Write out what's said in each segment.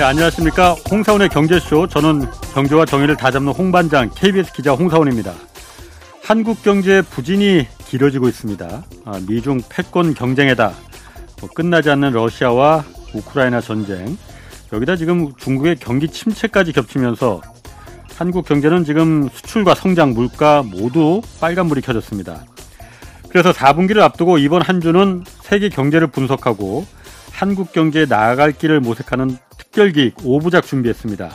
네, 안녕하십니까. 홍사원의 경제쇼. 저는 경제와 정의를 다잡는 홍반장 KBS 기자 홍사원입니다. 한국 경제 부진이 길어지고 있습니다. 아, 미중 패권 경쟁에다 뭐 끝나지 않는 러시아와 우크라이나 전쟁, 여기다 지금 중국의 경기 침체까지 겹치면서 한국 경제는 지금 수출과 성장, 물가 모두 빨간불이 켜졌습니다. 그래서 4분기를 앞두고 이번 한 주는 세계 경제를 분석하고 한국 경제에 나아갈 길을 모색하는 특별기획 5부작 준비했습니다.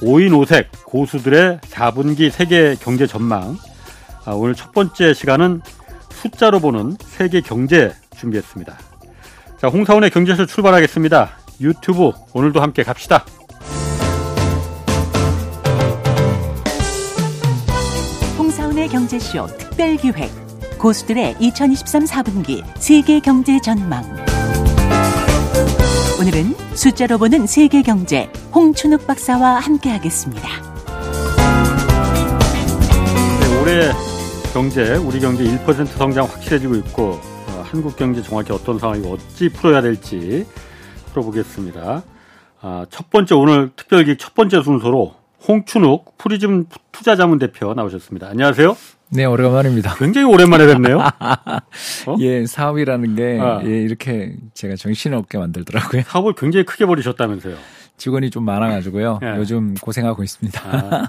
5인 5색 고수들의 4분기 세계 경제 전망. 아, 오늘 첫 번째 시간은 숫자로 보는 세계 경제 준비했습니다. 자, 홍사원의 경제쇼 출발하겠습니다. 유튜브 오늘도 함께 갑시다. 홍사원의 경제쇼 특별기획 고수들의 2023 4분기 세계 경제 전망. 오늘은 숫자로 보는 세계 경제 홍춘욱 박사와 함께하겠습니다. 네, 올해 경제, 우리 경제 1% 성장 확실해지고 있고 어, 한국 경제 정확히 어떤 상황이고 어찌 풀어야 될지 풀어보겠습니다. 아, 첫 번째 오늘 특별기 첫 번째 순서로 홍춘욱 프리즘 투자자문 대표 나오셨습니다. 안녕하세요. 네, 오래간만입니다. 굉장히 오랜만에 뵙네요. 어? 예, 사업이라는 게 아. 예, 이렇게 제가 정신없게 만들더라고요. 사업을 굉장히 크게 벌이셨다면서요. 직원이 좀 많아가지고요. 예. 요즘 고생하고 있습니다. 아,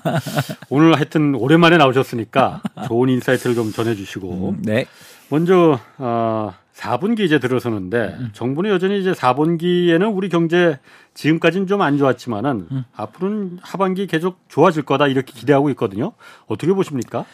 오늘 하여튼 오랜만에 나오셨으니까 좋은 insight를 좀 전해주시고 음, 네. 먼저 어, 4분기 이제 들어서는데 정부는 여전히 이제 4분기에는 우리 경제 지금까지는 좀 안 좋았지만은 앞으로는 하반기 계속 좋아질 거다 이렇게 기대하고 있거든요. 어떻게 보십니까?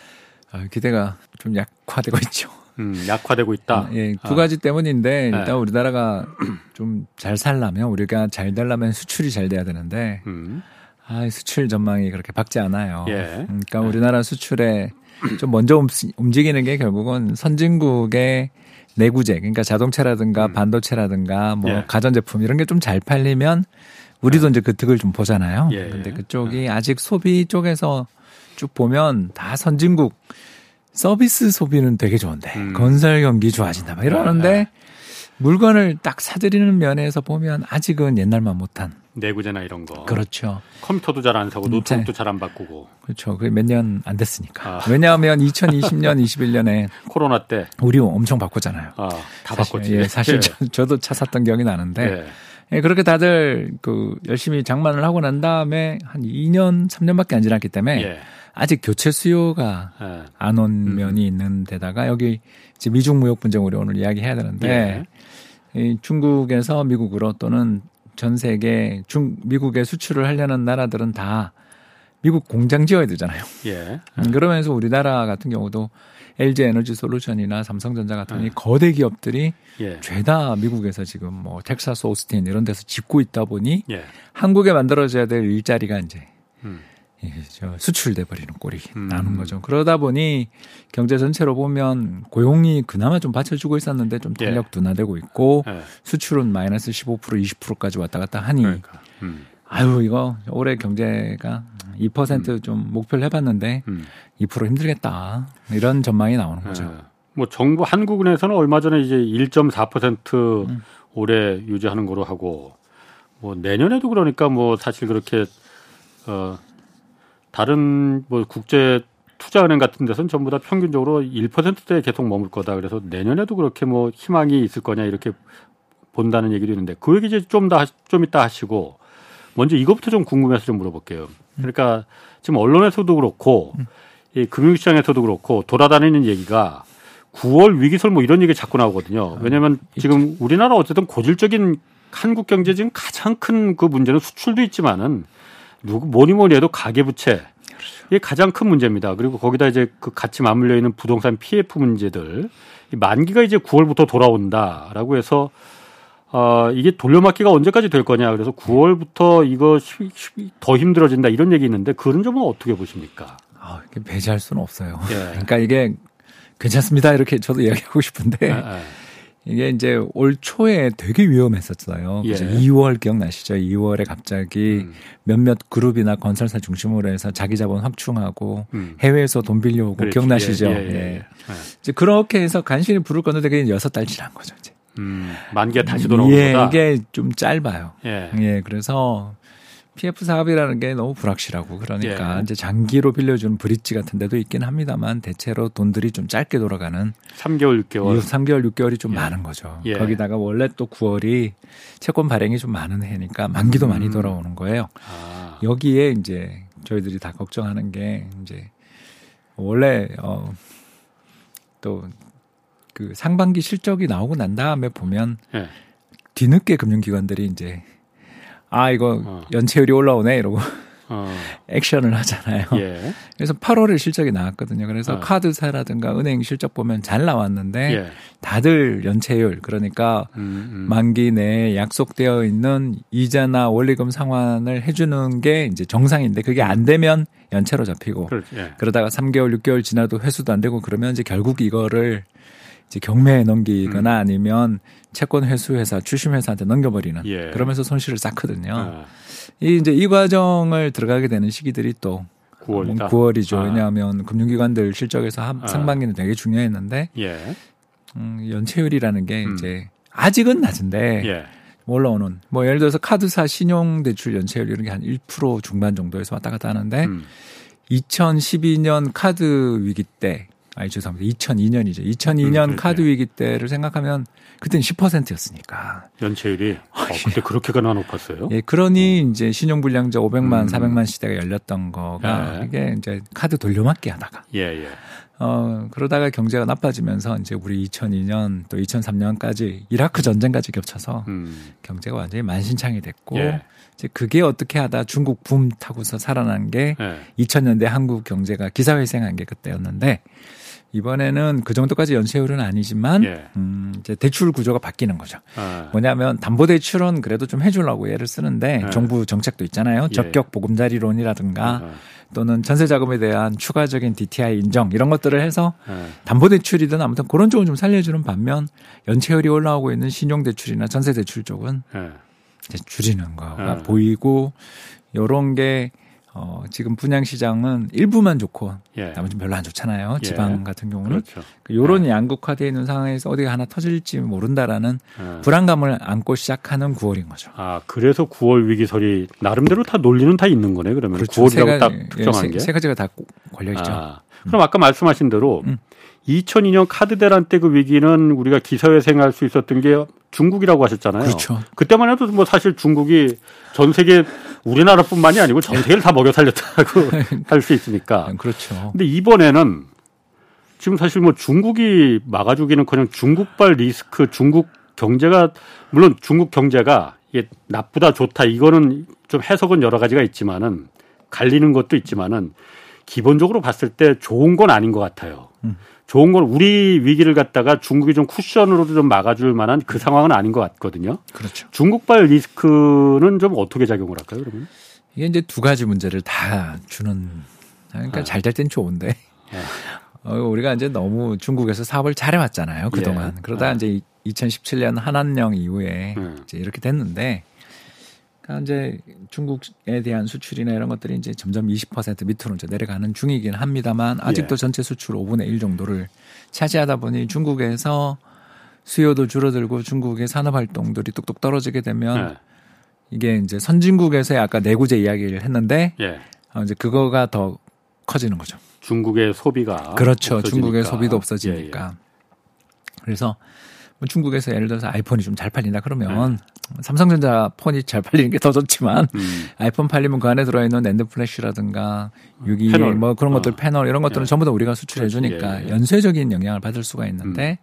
아, 기대가 좀 약화되고 있죠. 음, 약화되고 있다. 예, 두 아, 가지 때문인데 네. 일단 우리나라가 좀 잘 살려면 우리가 잘 되려면 수출이 잘 돼야 되는데 음, 아, 수출 전망이 그렇게 밝지 않아요. 예. 그러니까 우리나라 수출에 좀 먼저 움- 움직이는 게 결국은 선진국의 내구재, 그러니까 자동차라든가 반도체라든가 뭐 음. 예. 가전제품 이런 게 좀 잘 팔리면 우리도 이제 그 득을 좀 보잖아요. 예, 근데 예. 그쪽이 아직 소비 쪽에서 쭉 보면 다 선진국 서비스 소비는 되게 좋은데 음. 건설 경기 좋아진다 막 이러는데 네. 물건을 딱 사들이는 면에서 보면 아직은 옛날만 못한 내구재나 이런 거. 그렇죠. 컴퓨터도 잘 안 사고 음, 노트북도 잘 안 바꾸고 그렇죠. 그게 몇 년 안 됐으니까. 아. 왜냐하면 2020년, 21년에 코로나 때 우리 엄청 바꿨잖아요. 아, 다 사실, 바꿨지. 예, 사실 저, 도 차 샀던 기억이 나는데 예. 예, 그렇게 다들 그 열심히 장만을 하고 난 다음에 한 2년, 3년밖에 안 지났기 때문에 예. 아직 교체 수요가 예. 안온 음. 면이 있는 데다가 여기 이제 미중 무역 분쟁 우리 오늘 이야기해야 되는데 예. 이 중국에서 미국으로 또는 전 세계 중 미국에 수출을 하려는 나라들은 다 미국 공장 지어야 되잖아요. 예. 음, 그러면서 우리나라 같은 경우도 LG 에너지 솔루션이나 삼성전자 같은 이 거대 기업들이 예. 죄다 미국에서 지금 뭐 텍사스 오스틴 이런 데서 짓고 있다 보니 예. 한국에 만들어져야 될 일자리가 이제 음. 예, 저 수출돼 버리는 꼴이 음. 나는 거죠. 그러다 보니 경제 전체로 보면 고용이 그나마 좀 받쳐주고 있었는데 좀 예. 탄력 둔화되고 있고 예. 수출은 마이너스 15% 20%까지 왔다 갔다 하니 그러니까. 음. 아유 이거 올해 경제가 2%좀 목표를 해봤는데 음. 2% 힘들겠다 이런 전망이 나오는 거죠. 예. 뭐 정부 한국은행에서는 얼마 전에 이제 1.4% 음. 올해 유지하는 거로 하고 뭐 내년에도 그러니까 뭐 사실 그렇게 어 다른 뭐 국제 투자은행 같은 데서는 전부 다 평균적으로 1%대에 계속 머물 거다. 그래서 내년에도 그렇게 뭐 희망이 있을 거냐 이렇게 본다는 얘기도 있는데 그 얘기 이제 좀더좀 이따 하시고 먼저 이것부터 좀 궁금해서 좀 물어볼게요. 그러니까 지금 언론에서도 그렇고 이 금융시장에서도 그렇고 돌아다니는 얘기가 9월 위기설 뭐 이런 얘기 자꾸 나오거든요. 왜냐하면 지금 우리나라 어쨌든 고질적인 한국 경제 지금 가장 큰 그 문제는 수출도 있지만은 누구 뭐니 뭐니 해도 가계부채. 이게 가장 큰 문제입니다. 그리고 거기다 이제 그 같이 맞물려 있는 부동산 PF 문제들. 이 만기가 이제 9월부터 돌아온다라고 해서 어, 이게 돌려막기가 언제까지 될 거냐. 그래서 9월부터 이거 더 힘들어진다 이런 얘기 있는데 그런 점은 어떻게 보십니까? 아, 이게 배제할 수는 없어요. 예. 그러니까 이게 괜찮습니다 이렇게 저도 이야기하고 싶은데 예, 예. 이게 이제 올 초에 되게 위험했었어요. 예. 2월 기억나시죠? 2월에 갑자기 음. 몇몇 그룹이나 건설사 중심으로 해서 자기 자본 확충하고 음. 해외에서 돈 빌려오고 그렇지. 기억나시죠? 예, 예, 예, 예. 예. 이제 그렇게 해서 간신히 불을 껐는데 그게 여섯 달 지난 거죠. 이제. 음, 만기에 다시 돌아오는 예, 거다. 이게 좀 짧아요. 예. 예, 그래서 PF 사업이라는 게 너무 불확실하고 그러니까 예. 이제 장기로 빌려주는 브릿지 같은 데도 있긴 합니다만 대체로 돈들이 좀 짧게 돌아가는 3개월, 6개월. 3개월, 6개월이 좀 예. 많은 거죠. 예. 거기다가 원래 또 9월이 채권 발행이 좀 많은 해니까 만기도 많이 음. 돌아오는 거예요. 아, 여기에 이제 저희들이 다 걱정하는 게 이제 원래 어또 그 상반기 실적이 나오고 난 다음에 보면 예. 뒤늦게 금융기관들이 이제 아 이거 어. 연체율이 올라오네 이러고 어, 액션을 하잖아요. 예. 그래서 8월에 실적이 나왔거든요. 그래서 어. 카드사라든가 은행 실적 보면 잘 나왔는데 예. 다들 연체율 그러니까 음, 음. 만기 내에 약속되어 있는 이자나 원리금 상환을 해주는 게 이제 정상인데 그게 안 되면 연체로 잡히고 그렇지. 예. 그러다가 3개월, 6개월 지나도 회수도 안 되고 그러면 이제 결국 이거를 이제 경매에 넘기거나 아니면 채권 회수 회사, 출심 회사한테 넘겨버리는 예. 그러면서 손실을 쌓거든요. 아, 이 이제 이 과정을 들어가게 되는 시기들이 또 9월이다. 9월이죠. 아. 왜냐하면 금융기관들 실적에서 하- 아. 상반기는 되게 중요했는데 예. 음, 연체율이라는 게 음. 이제 아직은 낮은데 예. 올라오는 뭐 예를 들어서 카드사 신용대출 연체율 이런 게 한 1% 중반 정도에서 왔다 갔다 하는데 음. 2012년 카드 위기 때 아니 죄송합니다. 2002년이죠. 2002년 음, 카드 그렇지. 위기 때를 생각하면 그때는 10%였으니까. 연체율이 어, 그때 그렇게가나 높았어요? 예, 그러니 이제 신용 불량자 500만, 음. 400만 시대가 열렸던 거가 예. 이게 이제 카드 돌려막기 하다가 예, 예. 어 그러다가 경제가 나빠지면서 이제 우리 2002년 또 2003년까지 이라크 전쟁까지 겹쳐서 음. 경제가 완전히 만신창이 됐고 예. 이제 그게 어떻게 하다 중국 붐 타고서 살아난 게 예. 2000년대 한국 경제가 기사회생한 게 그때였는데 이번에는 그 정도까지 연체율은 아니지만 예. 음, 이제 대출 구조가 바뀌는 거죠. 아, 뭐냐면 담보 대출은 그래도 좀 해주려고 예를 쓰는데 네. 정부 정책도 있잖아요. 예. 적격 보금자리론이라든가 아, 또는 전세 자금에 대한 추가적인 DTI 인정 이런 것들을 해서 예. 담보 대출이든 아무튼 그런 쪽은 좀 살려주는 반면 연체율이 올라오고 있는 신용 대출이나 전세 대출 쪽은 예. 이제 줄이는 거가 네. 보이고 요런 게 어, 지금 분양 시장은 일부만 좋고 예. 나머지는 별로 안 좋잖아요. 예. 지방 같은 경우는 그렇죠. 요런 양극화되어 있는 상황에서 어디가 하나 터질지 모른다라는 예. 불안감을 안고 시작하는 9월인 거죠. 아, 그래서 9월 위기설이 나름대로 다 논리는 다 있는 거네, 그러면. 9월이라고 세 가지- 딱 예, 특정한 세, 게. 세 가지가 다 걸려 있죠. 아, 그럼 아까 말씀하신 대로 음. 2002년 카드 대란 때 그 위기는 우리가 기사회생할 수 있었던 게 중국이라고 하셨잖아요. 그렇죠. 그때만 해도 뭐 사실 중국이 전 세계 우리나라뿐만이 아니고 전 세계를 다 먹여 살렸다고 할 수 있으니까. 아, 그렇죠. 근데 이번에는 지금 사실 뭐 중국이 막아주기는커녕 중국발 리스크, 중국 경제가 물론 중국 경제가 이게 나쁘다 좋다 이거는 좀 해석은 여러 가지가 있지만은 갈리는 것도 있지만은 기본적으로 봤을 때 좋은 건 아닌 것 같아요. 음. 좋은 건 우리 위기를 갖다가 중국이 좀 쿠션으로도 좀 막아줄 만한 그 상황은 아닌 것 같거든요. 그렇죠. 중국발 리스크는 좀 어떻게 작용을 할까요, 그러면? 이게 이제 두 가지 문제를 다 주는 그러니까 아. 잘될 땐 좋은데 예. 어, 우리가 이제 너무 중국에서 사업을 잘해왔잖아요 그동안 예. 그러다 아. 이제 2017년 한한령 이후에 음. 이제 이렇게 됐는데 그러니까 이제 중국에 대한 수출이나 이런 것들이 이제 점점 20% 밑으로 이제 내려가는 중이긴 합니다만 아직도 예. 전체 수출 5분의 1 정도를 차지하다 보니 중국에서 수요도 줄어들고 중국의 산업 활동들이 뚝뚝 떨어지게 되면 예. 이게 이제 선진국에서의 아까 내구재 이야기를 했는데 예. 어, 이제 그거가 더 커지는 거죠. 중국의 소비가 그렇죠. 없어지니까. 중국의 소비도 예, 없어지니까. 그래서 뭐 중국에서 예를 들어서 아이폰이 좀 잘 팔린다 그러면 삼성전자 폰이 잘 팔리는 게 더 좋지만 예. 음. 아이폰 팔리면 그 안에 들어있는 낸드 플래시라든가 유기 패널. 뭐 그런 것들 어. 패널 이런 것들은 예. 전부 다 우리가 수출해. 주니까 예, 예. 연쇄적인 영향을 받을 수가 있는데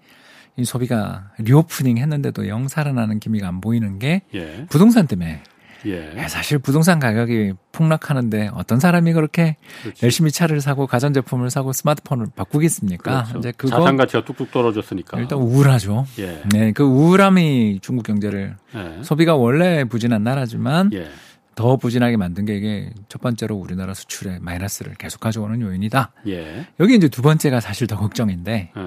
이 소비가 reopening 했는데도 영 살아나는 기미가 안 보이는 게 예. 부동산 때문에 예. 사실 부동산 가격이 폭락하는데 어떤 사람이 그렇게 그렇지. 열심히 차를 사고 가전제품을 사고 스마트폰을 바꾸겠습니까? 그렇죠. 이제 그거 자산 가치가 뚝뚝 떨어졌으니까. 일단 우울하죠. 예. 네, 그 우울함이 중국 경제를 예. 소비가 원래 부진한 나라지만 예. 더 부진하게 만든 게 이게 첫 번째로 우리나라 수출에 마이너스를 계속 가져오는 요인이다. 예. 여기 이제 두 번째가 사실 더 걱정인데 예.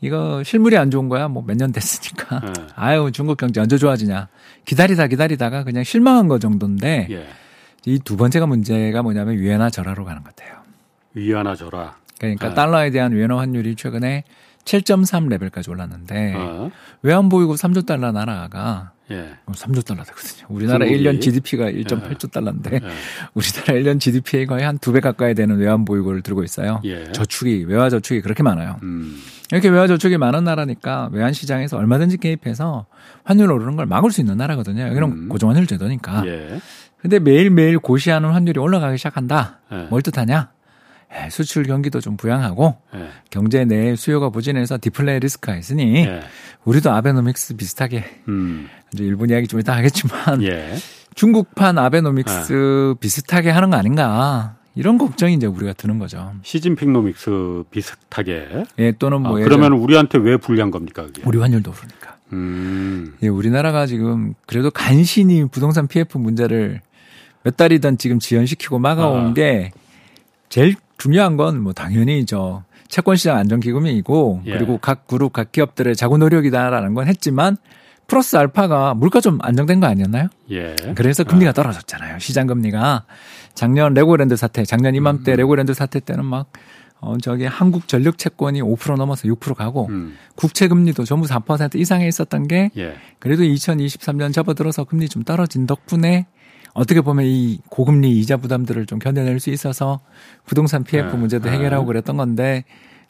이거 실물이 안 좋은 거야. 뭐 몇 년 됐으니까. 예. 아유 중국 경제 언제 좋아지냐. 기다리다 기다리다가 그냥 실망한 거 정도인데 예. 이두 번째가 문제가 뭐냐면 위안화 절하로 가는 것 같아요. 위안화 절하. 그러니까 아. 달러에 대한 위안화 환율이 최근에 7.3 레벨까지 올랐는데 어. 외환 보유고 3조 달러 나라가 예. 3조 달러 되거든요. 우리나라 중국이? 1년 GDP가 1.8조 달러인데 예. 우리나라 1년 GDP에 거의 한 두 배 가까이 되는 외환 보유고를 들고 있어요. 예. 저축이 외화 저축이 그렇게 많아요. 음. 이렇게 외화 저축이 많은 나라니까 외환 시장에서 얼마든지 개입해서 환율 오르는 걸 막을 수 있는 나라거든요. 여기는 음. 고정환율 제도니까. 예. 근데 매일매일 고시하는 환율이 올라가기 시작한다. 예. 뭘 뜻하냐? 예, 수출 경기도 좀 부양하고 예. 경제 내 수요가 부진해서 디플레 리스크가 있으니 예. 우리도 아베노믹스 비슷하게 음. 이제 일본 이야기 좀 이따 하겠지만 예. 중국판 아베노믹스 비슷하게 하는 거 아닌가 이런 걱정이 이제 우리가 드는 거죠. 시진핑 노믹스 비슷하게. 예, 또는 뭐 아, 그러면 우리한테 왜 불리한 겁니까, 그게? 우리 환율도 오르니까. 음. 예, 우리나라가 지금 그래도 간신히 부동산 PF 문제를 몇 달이든 지금 지연시키고 막아온 아. 게 제일 중요한 건 뭐 당연히 저 채권 시장 안정 기금이고 예. 그리고 각 그룹 각 기업들의 자구 노력이다라는 건 했지만 플러스 알파가 물가 좀 안정된 거 아니었나요? 예. 그래서 금리가 떨어졌잖아요. 시장 금리가 작년 레고랜드 사태, 작년 음. 이맘때 레고랜드 사태 때는 막 어, 저기 한국 전력 채권이 5% 넘어서 6% 가고 음. 국채 금리도 전부 4% 이상에 있었던 게 예. 그래도 2023년 접어들어서 금리 좀 떨어진 덕분에 어떻게 보면 이 고금리 이자 부담들을 좀 견뎌낼 수 있어서 부동산 PF 네. 문제도 네. 해결하고 그랬던 건데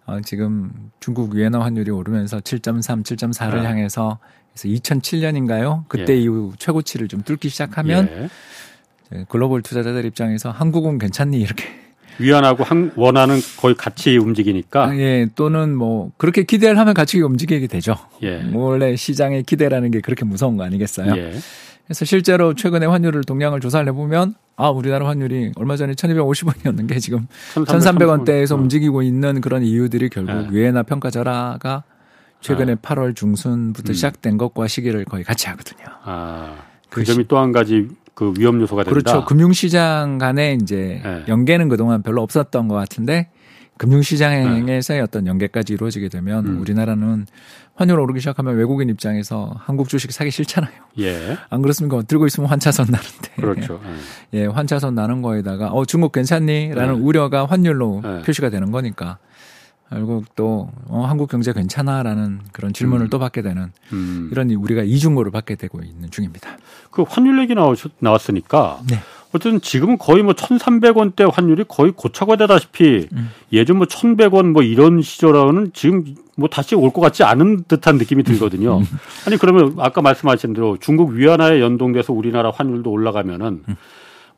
어, 지금 중국 위엔화 환율이 오르면서 7.3, 7.4를 네. 향해서 그래서 2007년인가요? 그때 예. 이후 최고치를 좀 뚫기 시작하면 예. 글로벌 투자자들 입장에서 한국은 괜찮니 이렇게 위안하고 한, 원화는 거의 같이 움직이니까. 아, 예 또는 뭐 그렇게 기대를 하면 같이 움직이게 되죠. 예. 원래 시장의 기대라는 게 그렇게 무서운 거 아니겠어요? 예. 그래서 실제로 최근에 환율을 동향을 조사를 해보면 아 우리나라 환율이 얼마 전에 1,250원이었는 게 지금 1,300원대에서 어. 움직이고 있는 그런 이유들이 결국 네. 위엔화 평가 절하가 최근에 네. 8월 중순부터 음. 시작된 것과 시기를 거의 같이 하거든요. 아, 그 그 점이 또 한 가지 그 위험 요소가 된다. 그렇죠. 금융시장 간에 이제 네. 연계는 그동안 별로 없었던 것 같은데 금융시장에서의 어떤 연계까지 이루어지게 되면 음. 우리나라는 환율 오르기 시작하면 외국인 입장에서 한국 주식 사기 싫잖아요. 예. 안 그렇습니까? 들고 있으면 환차선 나는데. 그렇죠. 예. 예, 환차선 나는 거에다가 어 중국 괜찮니? 라는 네. 우려가 환율로 네. 표시가 되는 거니까 결국 또 어, 한국 경제 괜찮아라는 그런 질문을 음. 또 받게 되는 음. 이런 우리가 이중고를 받게 되고 있는 중입니다. 그 환율 얘기 나오셨, 나왔으니까 네. 어쨌든 지금은 거의 뭐 1,300원대 환율이 거의 고착화 되다시피 음. 예전 뭐 1,100원 뭐 이런 시절하고는 지금 뭐 다시 올 것 같지 않은 듯한 느낌이 들거든요. 음. 아니 그러면 아까 말씀하신 대로 중국 위안화에 연동돼서 우리나라 환율도 올라가면은 음.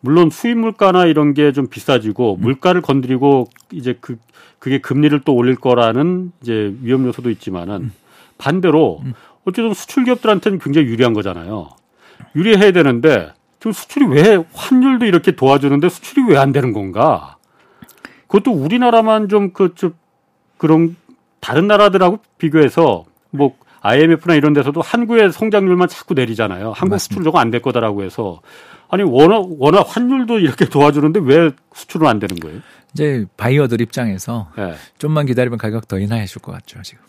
물론 수입 물가나 이런 게 좀 비싸지고 물가를 건드리고 이제 그 그게 금리를 또 올릴 거라는 이제 위험 요소도 있지만은 반대로 어쨌든 수출 기업들한테는 굉장히 유리한 거잖아요. 유리해야 되는데 지금 수출이 왜 환율도 이렇게 도와주는데 수출이 왜 안 되는 건가? 그것도 우리나라만 좀그좀 그런 다른 나라들하고 비교해서 뭐 IMF나 이런 데서도 한국의 성장률만 자꾸 내리잖아요. 한국. 수출 저거 안 될 거다라고 해서 아니 워낙 워낙 환율도 이렇게 도와주는데 왜 수출은 안 되는 거예요? 이제 바이어들 입장에서 예. 좀만 기다리면 가격 더 인하해 줄 것 같죠, 지금.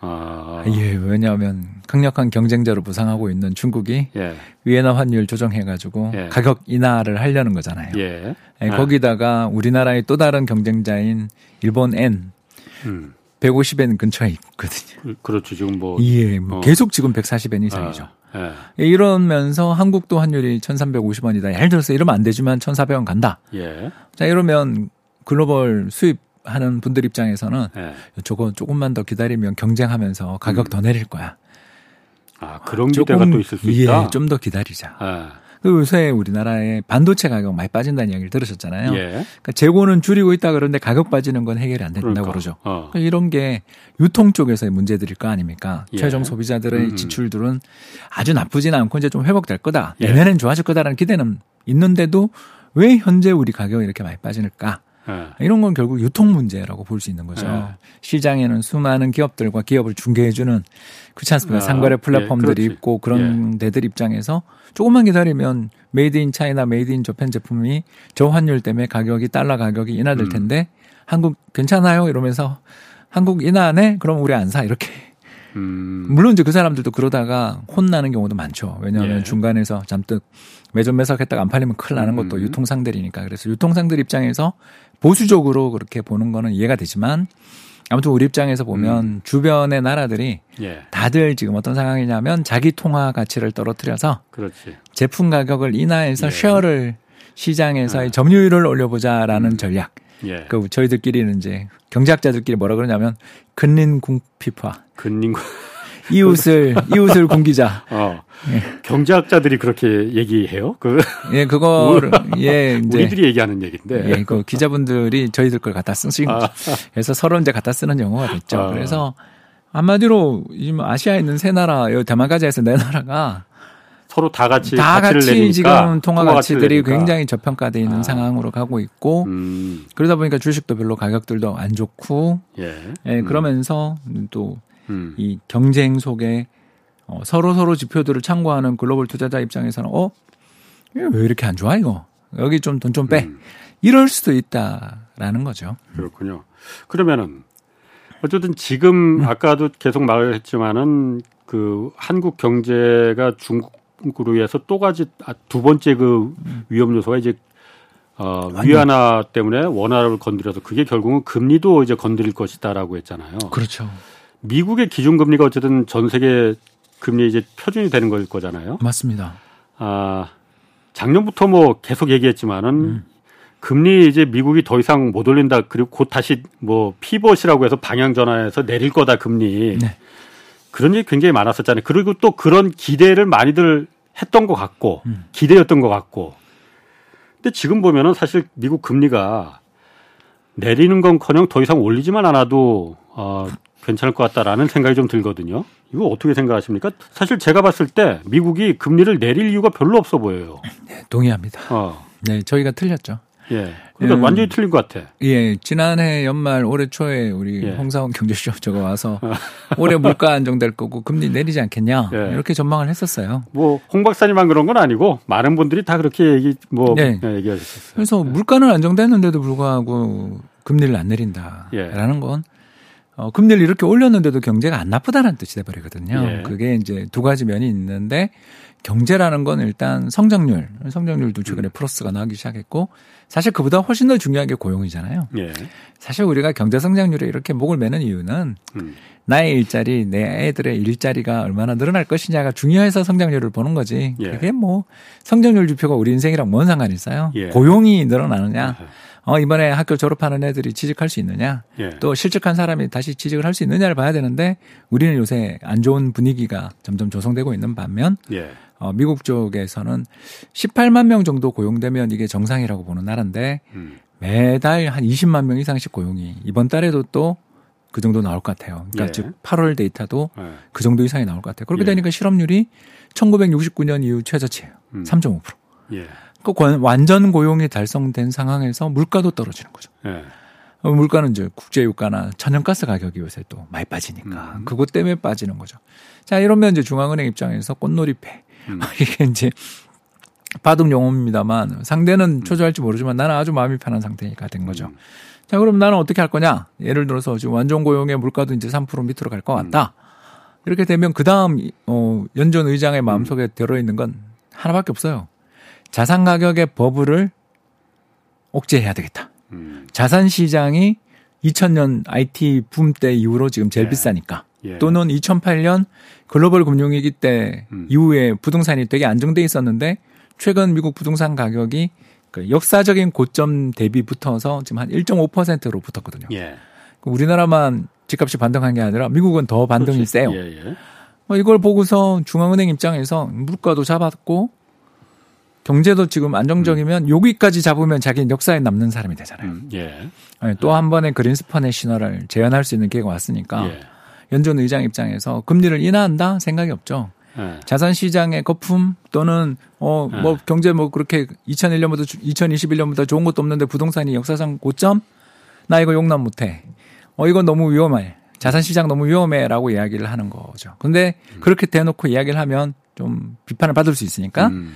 아, 예, 왜냐하면 강력한 경쟁자로 부상하고 있는 중국이 예. 위엔화 환율 조정해가지고 예. 가격 인하를 하려는 거잖아요. 예. 예, 아. 거기다가 우리나라의 또 다른 경쟁자인 일본 엔 음. 150엔 근처에 있거든요. 그- 그렇죠. 지금 뭐 예, 뭐 어. 계속 지금 140엔 이상이죠. 아, 예. 예, 이러면서 한국도 환율이 1,350원이다. 예를 들어서 이러면 안 되지만 1,400원 간다. 예. 자, 이러면 글로벌 수입 하는 분들 입장에서는 예. 저거 조금만 더 기다리면 경쟁하면서 가격 음. 더 내릴 거야. 아, 그런 기대가 또 있을 수 있다. 예, 좀 더 기다리자. 예. 그 요새 우리나라의 반도체 가격 많이 빠진다는 이야기를 들으셨잖아요. 예. 그러니까 재고는 줄이고 있다 그러는데 가격 빠지는 건 해결이 안 된다고 그러니까. 그러죠. 어. 그러니까 이런 게 유통 쪽에서의 문제들일 거 아닙니까? 예. 최종 소비자들의 음. 지출들은 아주 나쁘지는 않고 이제 좀 회복될 거다. 예. 내년엔 좋아질 거다라는 기대는 있는데도 왜 현재 우리 가격이 이렇게 많이 빠질까? 예. 이런 건 결국 유통 문제라고 볼 수 있는 거죠. 예. 시장에는 수많은 기업들과 기업을 중개해주는 그렇지 않습니까? 아, 상거래 예, 플랫폼들이 그렇지. 있고 그런 데들 입장에서 조금만 기다리면 made in China made in Japan 제품이 저환율 때문에 가격이 달러 가격이 인하될 음. 텐데 한국 괜찮아요 이러면서 한국 인하네 그럼 우리 안 사 이렇게 음. 물론 이제 그 사람들도 그러다가 혼나는 경우도 많죠. 왜냐하면 예. 중간에서 잔뜩 매점 매석했다가 안 팔리면 큰일 나는 것도 음. 유통상들이니까. 그래서 유통상들 입장에서 보수적으로 그렇게 보는 거는 이해가 되지만 아무튼 우리 입장에서 보면 주변의 나라들이 예. 다들 지금 어떤 상황이냐면 자기 통화 가치를 떨어뜨려서 그렇지. 제품 가격을 인하해서 예. 쉐어를 시장에서의 아. 점유율을 올려보자라는 전략. 예. 그 저희들끼리는 이제 경제학자들끼리 뭐라 그러냐면 근린궁피파 근린과 이웃을 이웃을 굶기자. 어. 예. 경제학자들이 그렇게 얘기해요. 그 예, 그거를 예 이제 우리들이 얘기하는 얘기인데. 예, 그 기자분들이 저희들 걸 갖다 쓰신 거죠. 그래서 서로 이제 갖다 쓰는 용어가 됐죠. 아. 그래서 한마디로 지금 아시아에 있는 세 나라, 여기 대만까지 해서 네 나라가 서로 다 같이 다 같이 내리니까, 지금 통화 가치들이 내니까. 굉장히 저평가돼 있는 아. 상황으로 가고 있고 음. 그러다 보니까 주식도 별로 가격들도 안 좋고 예. 예, 음. 그러면서 또 음. 이 경쟁 속에 어, 서로 서로 지표들을 참고하는 글로벌 투자자 입장에서는 어? 왜 이렇게 안 좋아 이거? 여기 좀 돈 좀 빼. 음. 이럴 수도 있다라는 거죠. 그렇군요. 그러면은 어쨌든 지금 음. 아까도 계속 말을 했지만은 그 한국 경제가 중국으로 인해서 또 가지 아, 두 번째 그 위험 요소가 이제 어, 위안화 때문에 원화를 건드려서 그게 결국은 금리도 이제 건드릴 것이다라고 했잖아요. 그렇죠. 미국의 기준금리가 어쨌든 전 세계 금리 이제 표준이 되는 걸 거잖아요. 맞습니다. 아, 작년부터 뭐 계속 얘기했지만은 음. 금리 이제 미국이 더 이상 못 올린다. 그리고 곧 다시 뭐 피벗이라고 해서 방향 전환해서 내릴 거다 금리. 네. 그런 얘기 굉장히 많았었잖아요. 그리고 또 그런 기대를 많이들 했던 것 같고 음. 기대였던 것 같고. 근데 지금 보면은 사실 미국 금리가 내리는 건커녕 더 이상 올리지만 않아도 어, 괜찮을 것 같다라는 생각이 좀 들거든요. 이거 어떻게 생각하십니까? 사실 제가 봤을 때 미국이 금리를 내릴 이유가 별로 없어 보여요. 네, 동의합니다. 어, 네, 저희가 틀렸죠. 예. 그러니까 음. 완전히 틀린 것 같아. 예, 지난해 연말 올해 초에 우리 예. 홍사원 경제쇼 저거 와서 올해 물가 안정될 거고 금리 내리지 않겠냐 예. 이렇게 전망을 했었어요. 뭐 홍 박사님만 그런 건 아니고 많은 분들이 다 그렇게 얘기 뭐 네. 예, 얘기하셨어요. 그래서 물가는 안정됐는데도 불구하고 금리를 안 내린다라는 예. 건 어, 금리를 이렇게 올렸는데도 경제가 안 나쁘다는 뜻이 돼버리거든요. 예. 그게 이제 두 가지 면이 있는데 경제라는 건 일단 성장률, 성장률도 최근에 음. 플러스가 나기 시작했고 사실 그보다 훨씬 더 중요한 게 고용이잖아요. 예. 사실 우리가 경제 성장률에 이렇게 목을 매는 이유는 음. 나의 일자리, 내 애들의 일자리가 얼마나 늘어날 것이냐가 중요해서 성장률을 보는 거지. 예. 그게 뭐 성장률 지표가 우리 인생이랑 뭔 상관이 있어요? 예. 고용이 늘어나느냐, 어, 이번에 학교 졸업하는 애들이 취직할 수 있느냐, 예. 또 실직한 사람이 다시 취직을 할 수 있느냐를 봐야 되는데 우리는 요새 안 좋은 분위기가 점점 조성되고 있는 반면 예. 어, 미국 쪽에서는 18만 명 정도 고용되면 이게 정상이라고 보는 나라인데 음. 매달 한 20만 명 이상씩 고용이 이번 달에도 또 그 정도 나올 것 같아요. 그러니까 예. 즉 8월 데이터도 예. 그 정도 이상이 나올 것 같아요. 그렇게 예. 되니까 실업률이 1969년 이후 최저치예요. 음. 3.5%. 예. 그 관- 완전 고용이 달성된 상황에서 물가도 떨어지는 거죠. 예. 어, 물가는 이제 국제유가나 천연가스 가격이 요새 또 많이 빠지니까 음. 그것 때문에 빠지는 거죠. 자 이러면 이제 중앙은행 입장에서 꽃놀이패 음. 이게 이제 바둑 용어입니다만 상대는 초조할지 모르지만 나는 아주 마음이 편한 상태가 된 거죠. 음. 자 그럼 나는 어떻게 할 거냐? 예를 들어서 지금 완전 고용의 물가도 이제 3% 밑으로 갈 것 같다. 이렇게 되면 그 다음 어, 연준 의장의 마음속에 들어있는 건 하나밖에 없어요. 자산 가격의 버블을 억제해야 되겠다. 음. 자산 시장이 2000년 IT 붐 때 이후로 지금 제일 예. 비싸니까 예. 또는 2008년 글로벌 금융위기 때 음. 이후에 부동산이 되게 안정돼 있었는데 최근 미국 부동산 가격이 그 역사적인 고점 대비 붙어서 지금 한 1.5%로 붙었거든요. 예. 그 우리나라만 집값이 반등한 게 아니라 미국은 더 반등이 그렇지. 세요. 예, 예. 뭐 이걸 보고서 중앙은행 입장에서 물가도 잡았고 경제도 지금 안정적이면 여기까지 잡으면 자기는 역사에 남는 사람이 되잖아요. 음. 예. 또한 번의 그린스펀의 신화를 재현할 수 있는 기회가 왔으니까 예. 연준 의장 입장에서 금리를 인하한다 생각이 없죠. 예. 자산 시장의 거품 또는 어뭐 네. 경제 뭐 그렇게 2001년부터 2021년보다 좋은 것도 없는데 부동산이 역사상 고점 나 이거 용납 못해. 어 이건 너무 위험해. 자산 시장 너무 위험해라고 이야기를 하는 거죠. 근데 그렇게 대놓고 이야기를 하면 좀 비판을 받을 수 있으니까 음.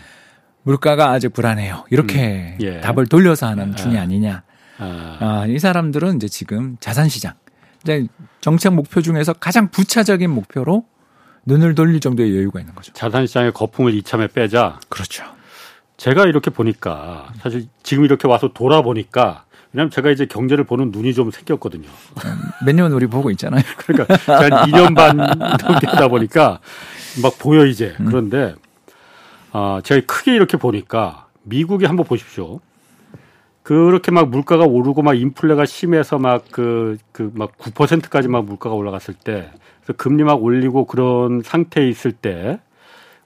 물가가 아직 불안해요. 이렇게 음. 예. 답을 돌려서 하는 중이 아니냐. 아. 아, 이 사람들은 이제 지금 자산 시장, 이제 정책 목표 중에서 가장 부차적인 목표로 눈을 돌릴 정도의 여유가 있는 거죠. 자산 시장의 거품을 이참에 빼자. 그렇죠. 제가 이렇게 보니까 사실 지금 이렇게 와서 돌아보니까 왜냐하면 제가 이제 경제를 보는 눈이 좀 생겼거든요. 몇 년 우리 보고 있잖아요. 그러니까 한 2년 반 넘게 하다 보니까 막 보여 이제. 음. 그런데 아 제가 크게 이렇게 보니까 미국에 한번 보십시오. 그렇게 막 물가가 오르고 막 인플레가 심해서 막 그 그 막 9%까지 막 물가가 올라갔을 때 그래서 금리 막 올리고 그런 상태에 있을 때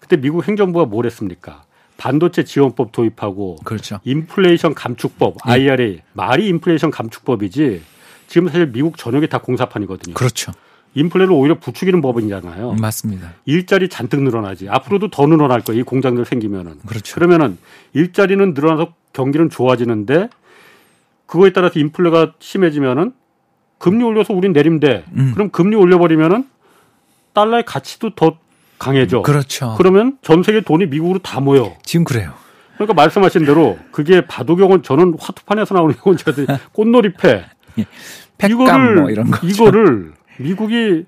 그때 미국 행정부가 뭘 했습니까? 반도체 지원법 도입하고 그렇죠. 인플레이션 감축법 예. IRA 말이 인플레이션 감축법이지 지금 사실 미국 전역이 다 공사판이거든요. 그렇죠. 인플레를 오히려 부추기는 법이잖아요. 맞습니다. 일자리 잔뜩 늘어나지. 앞으로도 더 늘어날 거예요. 이 공장들 생기면은. 그렇죠. 그러면은 일자리는 늘어나서 경기는 좋아지는데 그거에 따라서 인플레가 심해지면은 금리 올려서 우린 내리면 돼. 음. 그럼 금리 올려버리면은 달러의 가치도 더 강해져. 그렇죠. 그러면 전 세계 돈이 미국으로 다 모여. 지금 그래요. 그러니까 말씀하신 대로 그게 바둑경은 저는 화투판에서 나오는 경우는 꽃놀이패 팩감 이거를 뭐 이런 거. 이거를 미국이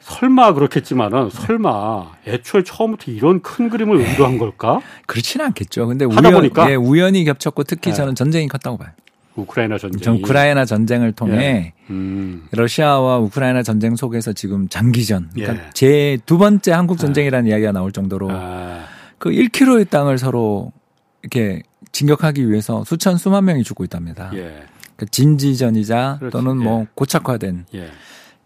설마 그렇겠지만은 설마 애초에 처음부터 이런 큰 그림을 의도한 걸까? 그렇지는 않겠죠. 근데 하다 우연, 보니까? 예, 우연히 겹쳤고 특히 네. 저는 전쟁이 컸다고 봐요. 우크라이나 전쟁이. 전 우크라이나 전쟁을 통해 예. 음. 러시아와 우크라이나 전쟁 속에서 지금 장기전, 그러니까 예. 제두 번째 한국 전쟁이라는 이야기가 나올 정도로 아, 그 1km의 땅을 서로 이렇게 진격하기 위해서 수천 수만 명이 죽고 있답니다. 예. 그 진지전이자 그렇지. 또는 뭐 예. 고착화된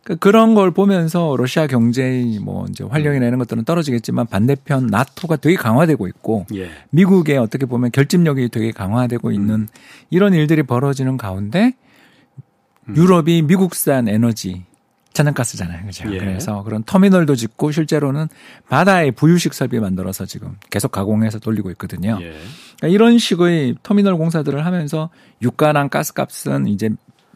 예. 그 그런 걸 보면서 러시아 경제의 뭐 이제 활력이나 이런 것들은 떨어지겠지만 반대편 나토가 되게 강화되고 있고 예. 미국의 어떻게 보면 결집력이 되게 강화되고 있는 이런 일들이 벌어지는 가운데 음. 유럽이 미국산 에너지 천연가스잖아요. 그죠? 예. 그래서 그런 터미널도 짓고 실제로는 바다에 부유식 설비 만들어서 지금 계속 가공해서 돌리고 있거든요. 예. 그러니까 이런 식의 터미널 공사들을 하면서 유가랑 가스값은 이제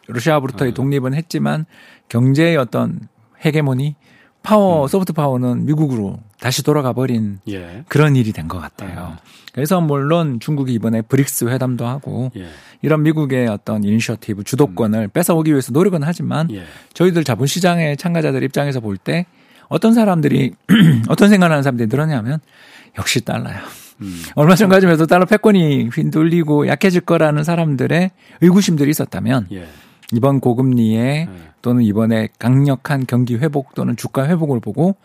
러시아로부터의 아. 독립은 했지만 경제의 어떤 헤게모니 파워 소프트 파워는 미국으로 다시 돌아가 버린 예. 그런 일이 된 것 같아요. 그래서 물론 중국이 이번에 브릭스 회담도 하고 예. 이런 미국의 어떤 이니셔티브 주도권을 뺏어오기 위해서 노력은 하지만 예. 저희들 자본시장의 참가자들 입장에서 볼 때 어떤 사람들이 어떤 생각을 하는 사람들이 늘었냐면 역시 달러야. 음. 얼마 전까지만 해도 달러 패권이 휘둘리고 약해질 거라는 사람들의 의구심들이 있었다면 예. 이번 고금리에 예. 또는 이번에 강력한 경기 회복 또는 주가 회복을 보고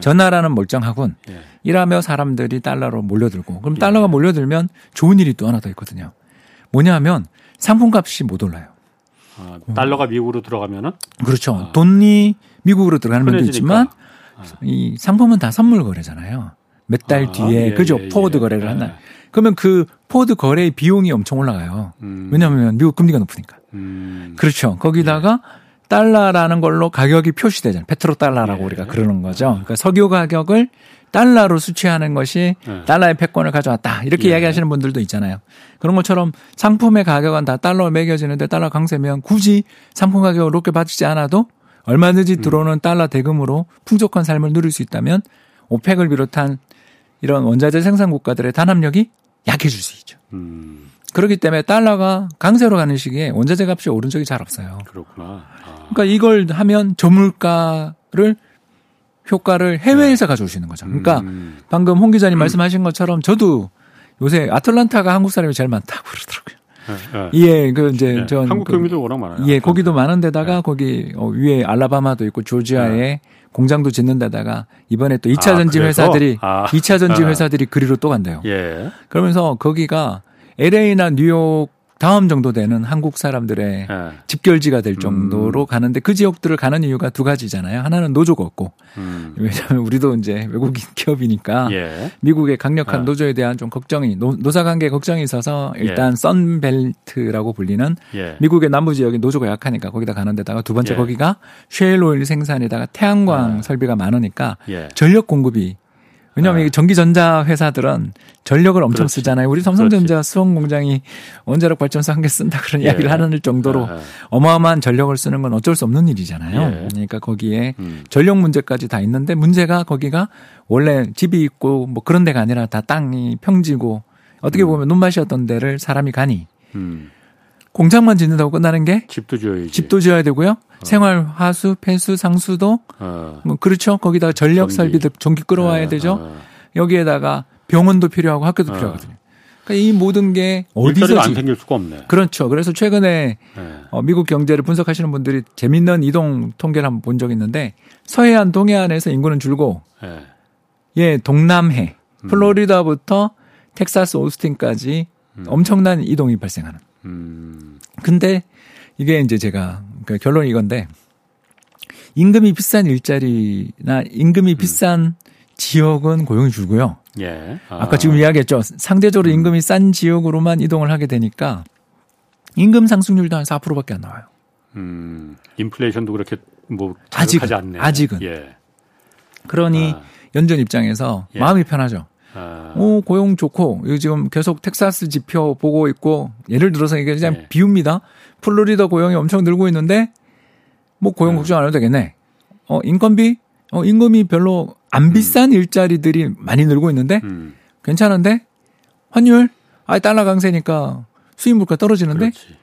저 나라는 멀쩡하군. 예. 이라며 사람들이 달러로 몰려들고 그럼 예. 달러가 몰려들면 좋은 일이 또 하나 더 있거든요. 뭐냐 하면 상품값이 못 올라요. 아, 달러가 미국으로 들어가면은 그렇죠. 아. 돈이 미국으로 들어가는 면도. 있지만 아. 이 상품은 다 선물 거래잖아요. 몇달 아, 뒤에 예, 그죠 예, forward 예. 거래를 예. 한다. 그러면 그 forward 거래의 비용이 엄청 올라가요. 음. 왜냐하면 미국 금리가 높으니까. 음. 그렇죠. 거기다가 달러라는 걸로 가격이 표시되잖아요. 페트로 달러라고 예. 우리가 그러는 거죠. 그러니까 석유 가격을 달러로 수취하는 것이 예. 달러의 패권을 가져왔다. 이렇게 예. 이야기하시는 분들도 있잖아요. 그런 것처럼 상품의 가격은 다 달러로 매겨지는데 달러 강세면 굳이 상품 가격을 높게 받지 않아도 얼마든지 들어오는 달러 대금으로 풍족한 삶을 누릴 수 있다면 오펙을 비롯한 이런 원자재 생산 국가들의 단합력이 약해질 수 있죠. 음. 그렇기 때문에 달러가 강세로 가는 시기에 원자재 값이 오른 적이 잘 없어요. 그렇구나. 아. 그러니까 이걸 하면 저물가를 효과를 해외에서 가져올 수 있는 거죠. 그러니까 음. 방금 홍 기자님 말씀하신 것처럼 저도 요새 아틀란타가 한국 사람이 제일 많다고 그러더라고요. 예, 예. 예, 그 이제 예. 전 한국 그- 교민들 워낙 많아요. 예, 거기도 많은 데다가 네. 거기 어, 위에 알라바마도 있고 조지아에 공장도 짓는 데다가 이번에 또 2차 아, 전지 그래서? 회사들이 아. 2차 전지 아. 회사들이 그리로 또 간대요. 예. 그러면서 거기가 LA나 뉴욕 다음 정도 되는 한국 사람들의 예. 집결지가 될 정도로 가는데 그 지역들을 가는 이유가 두 가지잖아요. 하나는 노조가 없고 음. 왜냐하면 우리도 이제 외국인 기업이니까 예. 미국의 강력한 아. 노조에 대한 좀 걱정이 노, 노사관계 걱정이 있어서 일단 썬벨트라고 불리는 예. 미국의 남부 지역이 노조가 약하니까 거기다 가는 데다가 두 번째 예. 거기가 쉐일 오일 생산에다가 태양광 아. 설비가 많으니까 예. 전력 공급이 왜냐하면 아. 이 전기전자 회사들은 전력을 엄청 그렇지. 쓰잖아요. 우리 삼성전자 수원 공장이 원자력 발전소 한 개 쓴다 그런 예. 이야기를 하는 정도로 아, 어마어마한 전력을 쓰는 건 어쩔 수 없는 일이잖아요. 예. 그러니까 거기에 음. 전력 문제까지 다 있는데 문제가 거기가 원래 집이 있고 뭐 그런 데가 아니라 다 땅이 평지고 어떻게 보면 눈맛이었던 데를 사람이 가니 음. 공장만 짓는다고 끝나는 게 집도 지어야지. 집도 지어야 되고요. 생활 화수, 폐수, 상수도 어. 뭐 그렇죠. 거기다가 전력 전기. 설비들 전기 끌어와야 어, 되죠. 어. 여기에다가 병원도 필요하고 학교도 어. 필요하거든요. 그러니까 이 모든 게 어디서 안 지- 생길 수가 없네. 그렇죠. 그래서 최근에 예. 어, 미국 경제를 분석하시는 분들이 재밌는 이동 통계를 한번 본 적이 있는데 서해안, 동해안에서 인구는 줄고 예. 예, 동남해, 음. 플로리다부터 텍사스, 오스틴까지 엄청난 이동이 발생하는. 음. 근데 이게 이제 제가 그 결론이 이건데 임금이 비싼 일자리나 음. 임금이 비싼 지역은 고용이 줄고요. 예. 아 까 지금 이야기했죠. 상대적으로 음. 임금이 싼 지역으로만 이동을 하게 되니까 임금 상승률도 한 4%밖에 안 나와요. 음. 인플레이션도 그렇게 뭐 아직은, 않네. 아직은. 예. 그러니 아. 연준 입장에서 예. 마음이 편하죠. 아. 오, 고용 좋고, 이거 지금 계속 텍사스 지표 보고 있고, 예를 들어서 이게 그냥 네. 비웁니다. 플로리다 고용이 엄청 늘고 있는데, 뭐 고용 네. 걱정 안 해도 되겠네. 어, 인건비? 어, 임금이 별로 안 비싼 일자리들이 많이 늘고 있는데, 음. 괜찮은데? 환율? 아예 달러 강세니까 수입 물가 떨어지는데? 그렇지.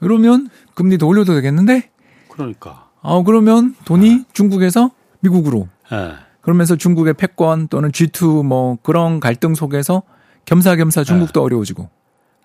그러면 금리 더 올려도 되겠는데? 그러니까. 아, 그러면 돈이 중국에서 미국으로. 예. 그러면서 중국의 패권 또는 G2 뭐 그런 갈등 속에서 겸사겸사 중국도 어려워지고.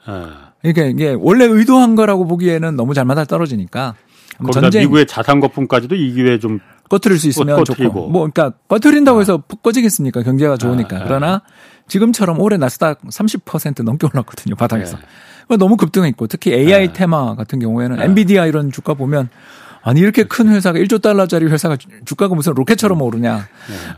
예. 그러니까 이게 원래 의도한 거라고 보기에는 너무 잘 맞아 떨어지니까 뭐 거기다 전쟁 미국의 자산 거품까지도 이 기회에 좀 꺼트릴 수 있으면 꺼- 좋고. 꺼트리고. 뭐 그러니까 꺼트린다고 해서 꺼지겠습니까? 경제가 좋으니까. 아, 아. 그러나 지금처럼 올해 나스닥 30% 넘게 올랐거든요. 바닥에서. 예. 그러니까 너무 급등했고 특히 AI 네. 테마 같은 경우에는 네. 엔비디아 이런 주가 보면 아니 이렇게 큰 회사가 1조 달러짜리 회사가 주- 주가가 무슨 로켓처럼 오르냐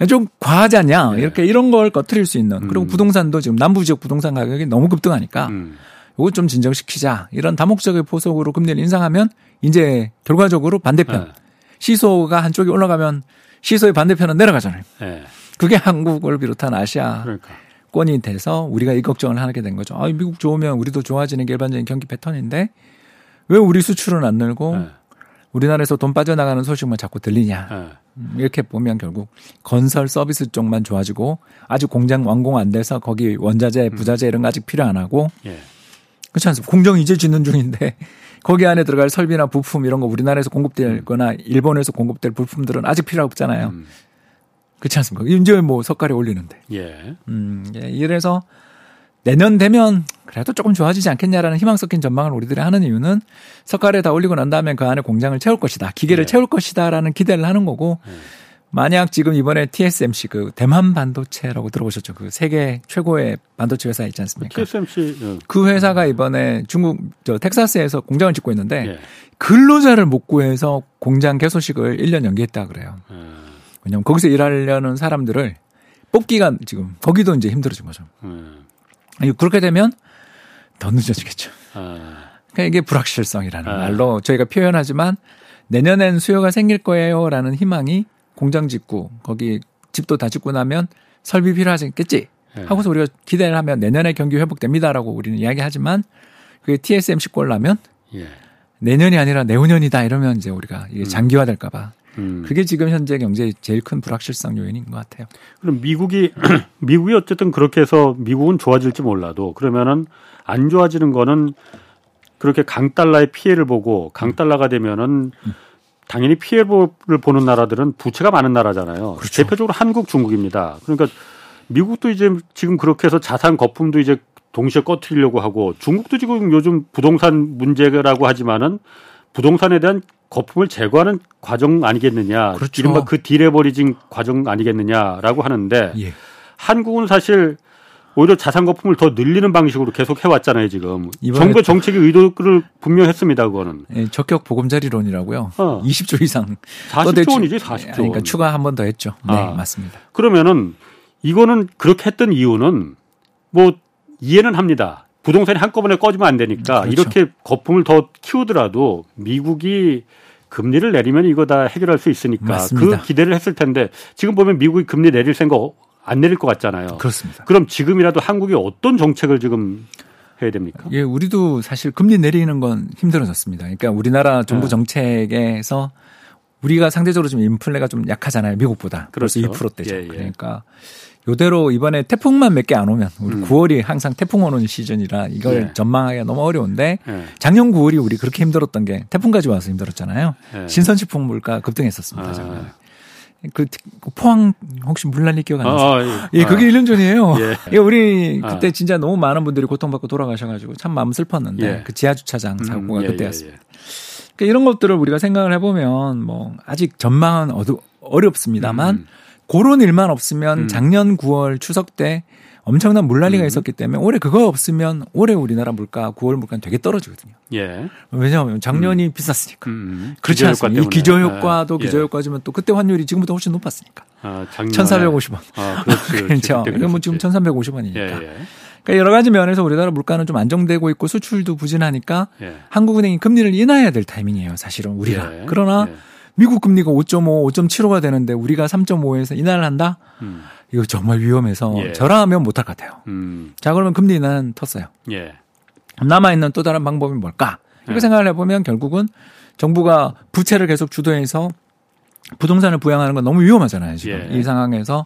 좀 과하지 않냐 네. 이렇게 이런 걸 꺼트릴 수 있는 그리고 음. 부동산도 지금 남부 지역 부동산 가격이 너무 급등하니까 음. 이거 좀 진정시키자 이런 다목적의 포석으로 금리를 인상하면 이제 결과적으로 반대편 예. 시소가 한쪽이 올라가면 시소의 반대편은 내려가잖아요. 예. 그게 한국을 비롯한 아시아 그러니까. 권이 돼서 우리가 이 걱정을 하게 된 거죠. 아, 미국 좋으면 우리도 좋아지는 게 일반적인 경기 패턴인데 왜 우리 수출은 안 늘고 예. 우리나라에서 돈 빠져나가는 소식만 자꾸 들리냐. 예. 음, 이렇게 보면 결국 건설 서비스 쪽만 좋아지고 아직 공장 완공 안 돼서 거기 원자재, 부자재 이런 거 아직 필요 안 하고 예. 그렇지 않습니까? 공정 이제 짓는 중인데 거기 안에 들어갈 설비나 부품 이런 거 우리나라에서 공급될 거나 일본에서 공급될 부품들은 아직 필요 없잖아요. 음. 그렇지 않습니까? 이제 뭐 석가래 올리는데. 예. 음, 예, 이래서 내년 되면 그래도 조금 좋아지지 않겠냐라는 희망 섞인 전망을 우리들이 하는 이유는 석가래 다 올리고 난 다음에 그 안에 공장을 채울 것이다. 기계를 네. 채울 것이다라는 기대를 하는 거고 네. 만약 지금 이번에 TSMC 그 대만 반도체라고 들어보셨죠? 그 세계 최고의 반도체 회사 있지 않습니까? TSMC 어, 그 회사가 이번에 중국 저 텍사스에서 공장을 짓고 있는데 예. 근로자를 못 구해서 공장 개소식을 1년 연기했다 그래요. 예. 왜냐면 거기서 일하려는 사람들을 뽑기가 지금 거기도 이제 힘들어진 거죠. 예. 그렇게 되면 더 늦어지겠죠. 아, 그러니까 이게 불확실성이라는 아. 말로 저희가 표현하지만 내년엔 수요가 생길 거예요라는 희망이 공장 짓고 거기 집도 다 짓고 나면 설비 필요하겠지 예. 하고서 우리가 기대를 하면 내년에 경기 회복됩니다라고 우리는 이야기하지만 그게 TSMC 꼴 나면 예. 내년이 아니라 내후년이다 이러면 이제 우리가 이게 장기화될까봐 음. 그게 지금 현재 경제의 제일 큰 불확실성 요인인 것 같아요. 그럼 미국이 미국이 어쨌든 그렇게 해서 미국은 좋아질지 몰라도 그러면은 안 좋아지는 거는 그렇게 강달러의 피해를 보고 강달러가 되면은 당연히 피해를 보는 나라들은 부채가 많은 나라잖아요. 그렇죠. 대표적으로 한국, 중국입니다. 그러니까 미국도 이제 지금 그렇게 해서 자산 거품도 이제 동시에 꺼트리려고 하고 중국도 지금 요즘 부동산 문제라고 하지만은 부동산에 대한 거품을 제거하는 과정 아니겠느냐. 그렇죠. 이른바 그 디레버리징 과정 아니겠느냐라고 하는데 예. 한국은 사실 오히려 자산 거품을 더 늘리는 방식으로 계속 해왔잖아요 지금 정부의 정책의 의도를 분명했습니다 그거는 예, 적격 보금자리론이라고요. 어. 20조 이상 40조 원이지 40조 원 그러니까 추가 한 번 더 했죠. 네, 아. 맞습니다. 그러면은 이거는 그렇게 했던 이유는 뭐 이해는 합니다 부동산이 한꺼번에 꺼지면 안 되니까 그렇죠. 이렇게 거품을 더 키우더라도 미국이 금리를 내리면 이거 다 해결할 수 있으니까 맞습니다. 그 기대를 했을 텐데 지금 보면 미국이 금리 내릴 생각 안 내릴 것 같잖아요 그렇습니다. 그럼 지금이라도 한국이 어떤 정책을 지금 해야 됩니까? 예, 우리도 사실 금리 내리는 건 힘들어졌습니다. 그러니까 우리나라 정부 네. 정책에서 우리가 상대적으로 좀 인플레가 좀 약하잖아요. 미국보다. 그렇죠. 벌써 2%대죠. 예, 예. 그러니까 요대로 이번에 태풍만 몇 개 안 오면 우리 음. 9월이 항상 태풍 오는 시즌이라 이걸 예. 전망하기가 너무 어려운데 예. 작년 9월이 우리 그렇게 힘들었던 게 태풍까지 와서 힘들었잖아요. 예. 신선식품 물가 급등했었습니다. 아. 작년에. 그, 특- 그 포항 혹시 물난리 기억 안 나세요? 아, 아, 예, 그게 1년 전이에요. 예. 예, 우리 아. 그때 진짜 너무 많은 분들이 고통받고 돌아가셔가지고 참 마음 슬펐는데 예. 그 지하 주차장 음, 사고가 예, 그때였습니다. 예, 예. 그러니까 이런 것들을 우리가 생각을 해보면 뭐 아직 전망은 어두, 어렵습니다만 음. 그런 일만 없으면 음. 작년 9월 추석 때 엄청난 물난리가 음. 있었기 때문에 올해 그거 없으면 올해 우리나라 물가 9월 물가는 되게 떨어지거든요. 예. 왜냐하면 작년이 비쌌으니까. 음, 그렇지 기저효과 않습니까? 이. 기저효과도 예. 기저효과지만 또 그때 환율이 지금보다 훨씬 높았으니까. 아, 작년에 1,450원. 아, 그렇지. 그렇지. 그렇죠. 그때 이거 뭐 지금 그랬었지. 1,350원이니까. 예, 예. 그러니까 여러 가지 면에서 우리나라 물가는 좀 안정되고 있고 수출도 부진하니까 예. 한국은행이 금리를 인하해야 될 타이밍이에요. 사실은 우리가. 예. 그러나 예. 미국 금리가 5.5, 5.75가 되는데 우리가 3.5에서 인하를 한다? 음. 이거 정말 위험해서 예. 저라면 못할 것 같아요. 음. 자, 그러면 금리 인하는 텄어요. 예. 남아있는 또 다른 방법이 뭘까? 이거 네. 생각을 해보면 결국은 정부가 부채를 계속 주도해서 부동산을 부양하는 건 너무 위험하잖아요. 지금 예. 이 상황에서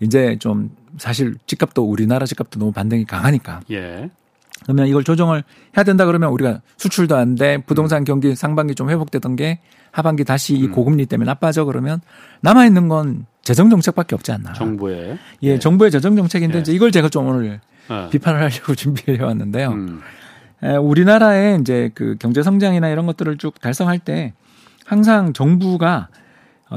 이제 좀 사실 집값도 우리나라 집값도 너무 반등이 강하니까 예. 그러면 이걸 조정을 해야 된다 그러면 우리가 수출도 안 돼. 부동산 음. 경기 상반기 좀 회복되던 게 하반기 다시 이 고금리 때문에 나빠져 그러면 남아 있는 건 재정 정책밖에 없지 않나. 정부의 예, 정부의 재정 정책인데 예. 이제 이걸 제가 좀 오늘 어. 비판을 하려고 준비해 왔는데요. 음. 에, 우리나라의 이제 그 경제 성장이나 이런 것들을 쭉 달성할 때 항상 정부가 어,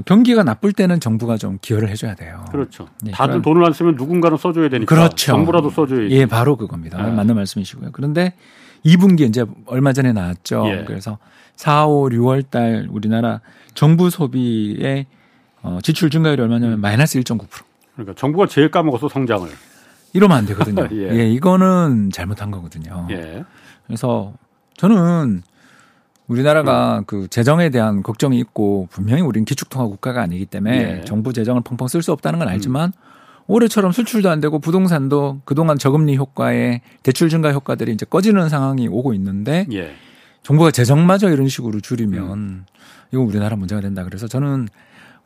경기가 나쁠 때는 정부가 좀 기여를 해줘야 돼요. 그렇죠. 예, 다들 그런- 돈을 안 쓰면 누군가는 써줘야 되니까. 그렇죠. 정부라도 써줘야지. 예, 바로 그겁니다. 아. 맞는 말씀이시고요. 그런데 2분기 이제 얼마 전에 나왔죠. 예. 그래서 4, 5, 6월 달 우리나라 정부 소비의 어, 지출 증가율이 얼마냐면 마이너스 1.9%. 그러니까 정부가 제일 까먹어서 성장을. 이러면 안 되거든요. 예. 예. 이거는 잘못한 거거든요. 예. 그래서 저는 우리나라가 음. 그 재정에 대한 걱정이 있고 분명히 우리는 기축통화 국가가 아니기 때문에 예. 정부 재정을 펑펑 쓸 수 없다는 건 알지만 올해처럼 수출도 안 되고 부동산도 그동안 저금리 효과에 대출 증가 효과들이 이제 꺼지는 상황이 오고 있는데 예. 정부가 재정마저 이런 식으로 줄이면 음. 이거 우리나라 문제가 된다. 그래서 저는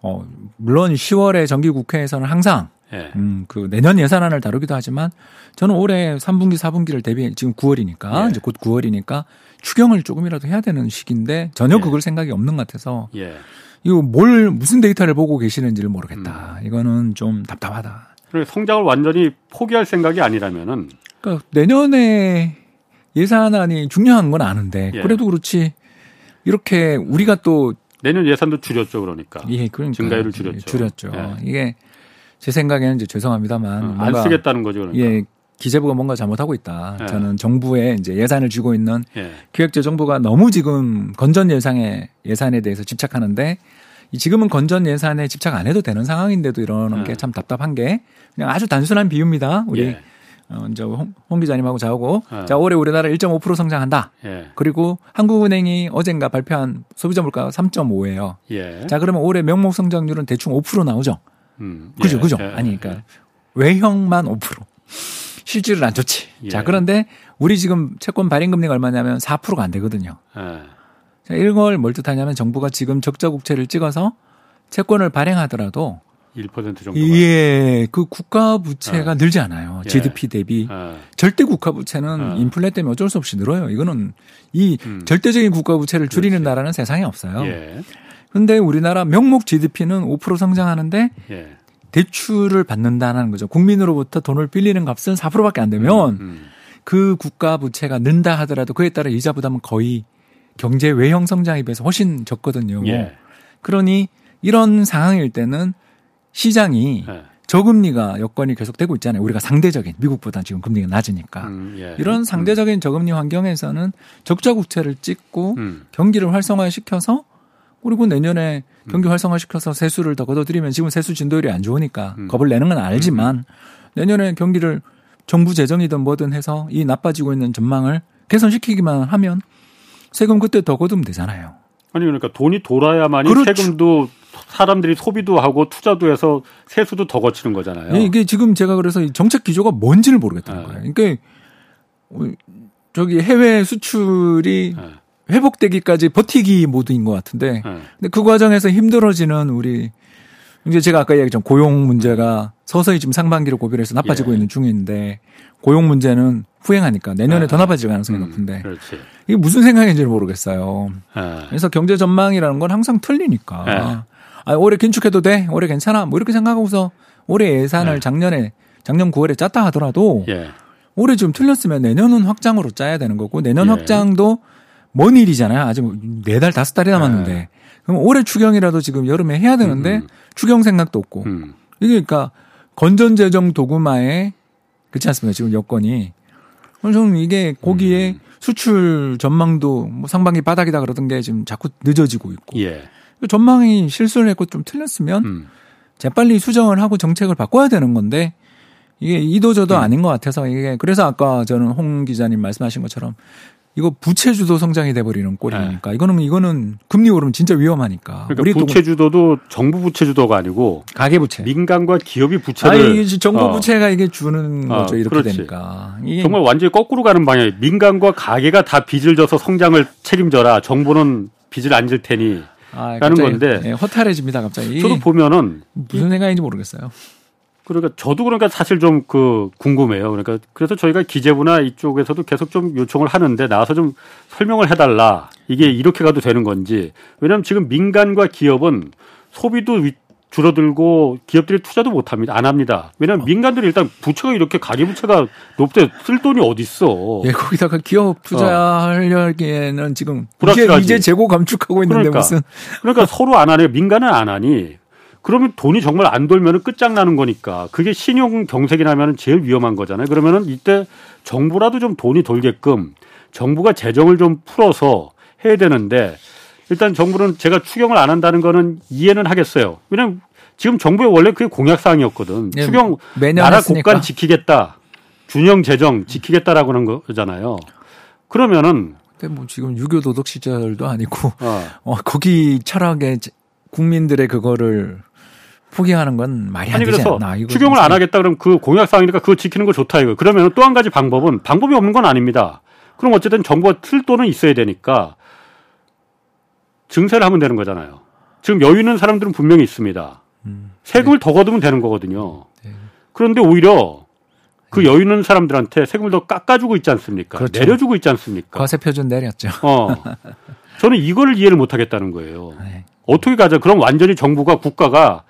어 물론 10월에 정기 국회에서는 항상 예. 음, 그 내년 예산안을 다루기도 하지만 저는 올해 3분기, 4분기를 대비해 지금 9월이니까 예. 이제 곧 9월이니까 추경을 조금이라도 해야 되는 시기인데 전혀 예. 그걸 생각이 없는 것 같아서 예. 이거 뭘 무슨 데이터를 보고 계시는지를 모르겠다. 이거는 좀 답답하다. 성장을 완전히 포기할 생각이 아니라면은 그러니까 내년에 예산안이 중요한 건 아는데 예. 그래도 그렇지 이렇게 우리가 또 내년 예산도 줄였죠, 그러니까. 예, 그러니까 증가율을 줄였죠. 줄였죠. 예. 이게 제 생각에는 이제 죄송합니다만 어, 안 쓰겠다는 거죠, 그러니까. 예, 기재부가 뭔가 잘못하고 있다. 예. 저는 정부에 이제 예산을 쥐고 있는 예. 기획재정부가 너무 지금 건전 예산에 예산에 대해서 집착하는데 이 지금은 건전 예산에 집착 안 해도 되는 상황인데도 이러는 예. 게참 답답한 게 그냥 아주 단순한 비유입니다. 우리 예. 어, 이제 홍, 홍 기자님하고 저하고 예. 자 올해 우리나라 1.5% 성장한다. 예. 그리고 한국은행이 어젠가 발표한 소비자 물가가 3.5예요. 예. 자 그러면 올해 명목 성장률은 대충 5% 나오죠. 음. 그죠, 예. 그죠. 예. 아니, 그러니까 외형만 5%. 실질은 안 좋지. 예. 자, 그런데 우리 지금 채권 발행 금리가 얼마냐면 4%가 안 되거든요. 예. 자, 이걸 뭘 뜻하냐면 정부가 지금 적자 국채를 찍어서 채권을 발행하더라도 1% 정도. 예, 그 국가 부채가 늘지 않아요. 예. GDP 대비. 예. 절대 국가 부채는 어. 인플레 때문에 어쩔 수 없이 늘어요. 이거는 이 음. 절대적인 국가 부채를 줄이는 그렇지. 나라는 세상에 없어요. 예. 근데 우리나라 명목 GDP는 5% 성장하는데 예. 대출을 받는다는 거죠. 국민으로부터 돈을 빌리는 값은 4%밖에 안 되면 음. 그 국가 부채가 는다 하더라도 그에 따라 이자 부담은 거의 경제 외형 성장에 비해서 훨씬 적거든요. 예. 그러니 이런 상황일 때는 시장이 예. 저금리가 여건이 계속되고 있잖아요. 우리가 상대적인 미국보다 지금 금리가 낮으니까. 음, 예. 이런 상대적인 저금리 환경에서는 적자 국채를 찍고 음. 경기를 활성화시켜서 그리고 내년에 경기 활성화시켜서 세수를 더 걷어들이면 지금 세수 진도율이 안 좋으니까 음. 겁을 내는 건 알지만 내년에 경기를 정부 재정이든 뭐든 해서 이 나빠지고 있는 전망을 개선시키기만 하면 세금 그때 더 거두면 되잖아요. 아니 그러니까 돈이 돌아야만이 그렇죠. 세금도 사람들이 소비도 하고 투자도 해서 세수도 더 거치는 거잖아요. 예, 이게 지금 제가 그래서 이 정책 기조가 뭔지를 모르겠다는 네. 거예요. 그러니까 어, 저기 해외 수출이 예. 회복되기까지 버티기 모드인 것 같은데 예. 근데 그 과정에서 힘들어지는 우리 이제 제가 아까 얘기했던 고용 문제가 서서히 지금 상반기로 고비를 해서 나빠지고 예. 있는 중인데 고용 문제는 후행하니까 내년에 아, 더 나빠질 가능성이 음, 높은데 그렇지. 이게 무슨 생각인지 를 모르겠어요. 예. 그래서 경제 전망이라는 건 항상 틀리니까. 예. 아, 올해 긴축해도 돼? 올해 괜찮아? 뭐 이렇게 생각하고서 올해 예산을 네. 작년에 작년 9월에 짰다 하더라도 예. 올해 좀 틀렸으면 내년은 확장으로 짜야 되는 거고 내년 예. 확장도 먼 일이잖아요. 아직 네 달 다섯 달이 남았는데 네. 그럼 올해 추경이라도 지금 여름에 해야 되는데 음. 추경 생각도 없고 음. 이게 그러니까 건전재정 도구마에 그렇지 않습니까? 지금 여건이. 저는 이게 거기에 음. 수출 전망도 뭐 상반기 바닥이다 그러던 게 지금 자꾸 늦어지고 있고 예. 전망이 실수를 했고 좀 틀렸으면 음. 재빨리 수정을 하고 정책을 바꿔야 되는 건데 이게 이도저도 음. 아닌 것 같아서 이게 그래서 아까 저는 홍 기자님 말씀하신 것처럼 이거 부채 주도 성장이 돼버리는 꼴이니까 이거는 이거는 금리 오르면 진짜 위험하니까 네. 그러니까 우리 또 부채 주도도 정부 부채 주도가 아니고 가계 부채 민간과 기업이 아 부채를 이게 정부 어, 부채가 이게 주는 어, 거죠 이렇게 그렇지. 되니까 정말 완전히 거꾸로 가는 방향이 민간과 가계가 다 빚을 져서 성장을 책임져라. 정부는 빚을 안 질 테니. 아, 라는 건데 예, 허탈해집니다 갑자기 저도 보면은 무슨 생각인지 모르겠어요 그러니까 저도 그러니까 사실 좀 그 궁금해요. 그러니까 그래서 저희가 기재부나 이쪽에서도 계속 좀 요청을 하는데 나와서 좀 설명을 해달라. 이게 이렇게 가도 되는 건지. 왜냐하면 지금 민간과 기업은 소비도 위- 줄어들고 기업들이 투자도 못 합니다. 안 합니다. 왜냐하면 민간들이 일단 부채가 이렇게 가계 부채가 높대 쓸 돈이 어디 있어. 예 거기다가 기업 투자하려기에는 지금 불확실하지. 이제 재고 감축하고 있는데 그러니까. 무슨 그러니까 서로 안 하네. 민간은 안 하니. 그러면 돈이 정말 안 돌면은 끝장나는 거니까. 그게 신용 경색이 나면은 제일 위험한 거잖아요. 그러면은 이때 정부라도 좀 돈이 돌게끔 정부가 재정을 좀 풀어서 해야 되는데 일단 정부는 제가 추경을 안 한다는 거는 이해는 하겠어요. 왜냐면 지금 정부의 원래 그게 공약 사항이었거든. 예, 추경 나라 했으니까. 국간 지키겠다. 균형 재정 지키겠다라고 하는 거잖아요. 그러면은 근데 뭐 지금 유교 도덕 시절도 아니고 어, 어, 거기 철학에 제- 국민들의 그거를 포기하는 건 말이 안 아니 되지 그래서 않나. 이거 추경을 좀안 하겠다 그러면 그 공약 사항이니까 그거 지키는 거 좋다 이거. 그러면 또 한 가지 방법은 방법이 없는 건 아닙니다. 그럼 어쨌든 정부가 틀 돈은 있어야 되니까 증세를 하면 되는 거잖아요. 지금 여유 있는 사람들은 분명히 있습니다. 음, 세금을 더 걷으면 되는 거거든요. 네. 그런데 오히려 그 여유 있는 사람들한테 세금을 더 깎아주고 있지 않습니까? 그렇죠. 내려주고 있지 않습니까? 과세 표준 내렸죠. 어. 저는 이걸 이해를 못 하겠다는 거예요. 네. 어떻게 가자? 그럼 완전히 정부가 국가가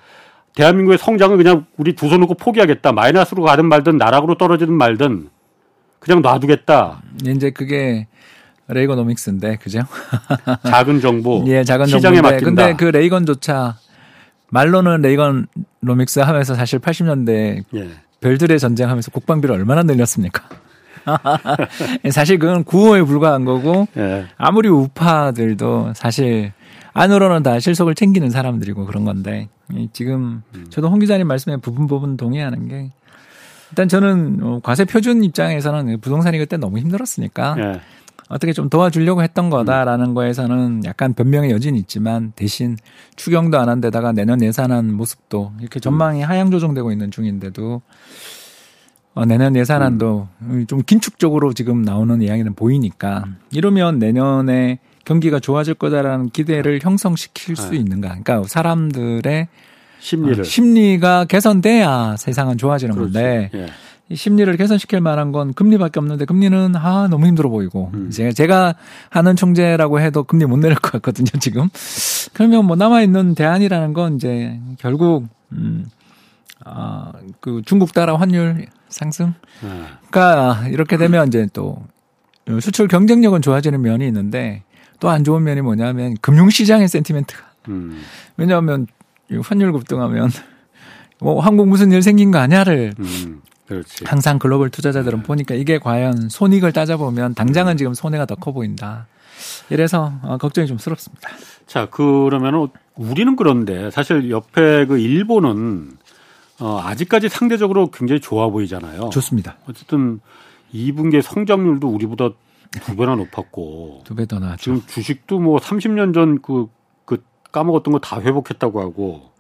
대한민국의 성장을 그냥 우리 두 손 놓고 포기하겠다. 마이너스로 가든 말든 나락으로 떨어지든 말든 그냥 놔두겠다. 이제 그게 레이거노믹스인데 그죠? 작은 정부 예, 작은 시장에 맡긴다. 근데 그 레이건조차 말로는 레이건노믹스 하면서 사실 80년대 예. 별들의 전쟁하면서 국방비를 얼마나 늘렸습니까? 사실 그건 구호에 불과한 거고 예. 아무리 우파들도 사실 안으로는 다 실속을 챙기는 사람들이고 그런 건데 이 지금 음. 저도 홍 기자님 말씀에 부분 부분 동의하는 게 일단 저는 어, 과세 표준 입장에서는 부동산이 그때 너무 힘들었으니까 예. 어떻게 좀 도와주려고 했던 거다라는 거에서는 약간 변명의 여지는 있지만 대신 추경도 안 한 데다가 내년 예산안 모습도 이렇게 전망이 하향 조정되고 있는 중인데도 어, 내년 예산안도 좀 긴축적으로 지금 나오는 이야기는 보이니까 이러면 내년에 경기가 좋아질 거다라는 기대를 형성시킬 수 네. 있는가? 그러니까 사람들의 심리를 어, 심리가 개선돼야 세상은 좋아지는 그렇지. 건데 예. 이 심리를 개선시킬 만한 건 금리밖에 없는데 금리는 아 너무 힘들어 보이고 음. 제가 제가 하는 총재라고 해도 금리 못 내릴 것 같거든요 지금 그러면 뭐 남아 있는 대안이라는 건 이제 결국 음 아 그 중국 달러 환율 상승 예. 그러니까 이렇게 되면 이제 또 수출 경쟁력은 좋아지는 면이 있는데 또 안 좋은 면이 뭐냐면 금융시장의 센티멘트가 음. 왜냐하면 이 환율 급등하면 뭐 한국 무슨 일 생긴 거 아냐를 음. 그렇지. 항상 글로벌 투자자들은 보니까 이게 과연 손익을 따져보면 당장은 지금 손해가 더 커 보인다. 이래서 어, 걱정이 좀 스럽습니다. 자, 그러면은 우리는 그런데 사실 옆에 그 일본은 어, 아직까지 상대적으로 굉장히 좋아 보이잖아요. 좋습니다. 어쨌든 2분기 성장률도 우리보다 두 배나 높았고 두 배 더 나왔죠. 지금 주식도 뭐 30년 전그그 까먹었던 거 다 회복했다고 하고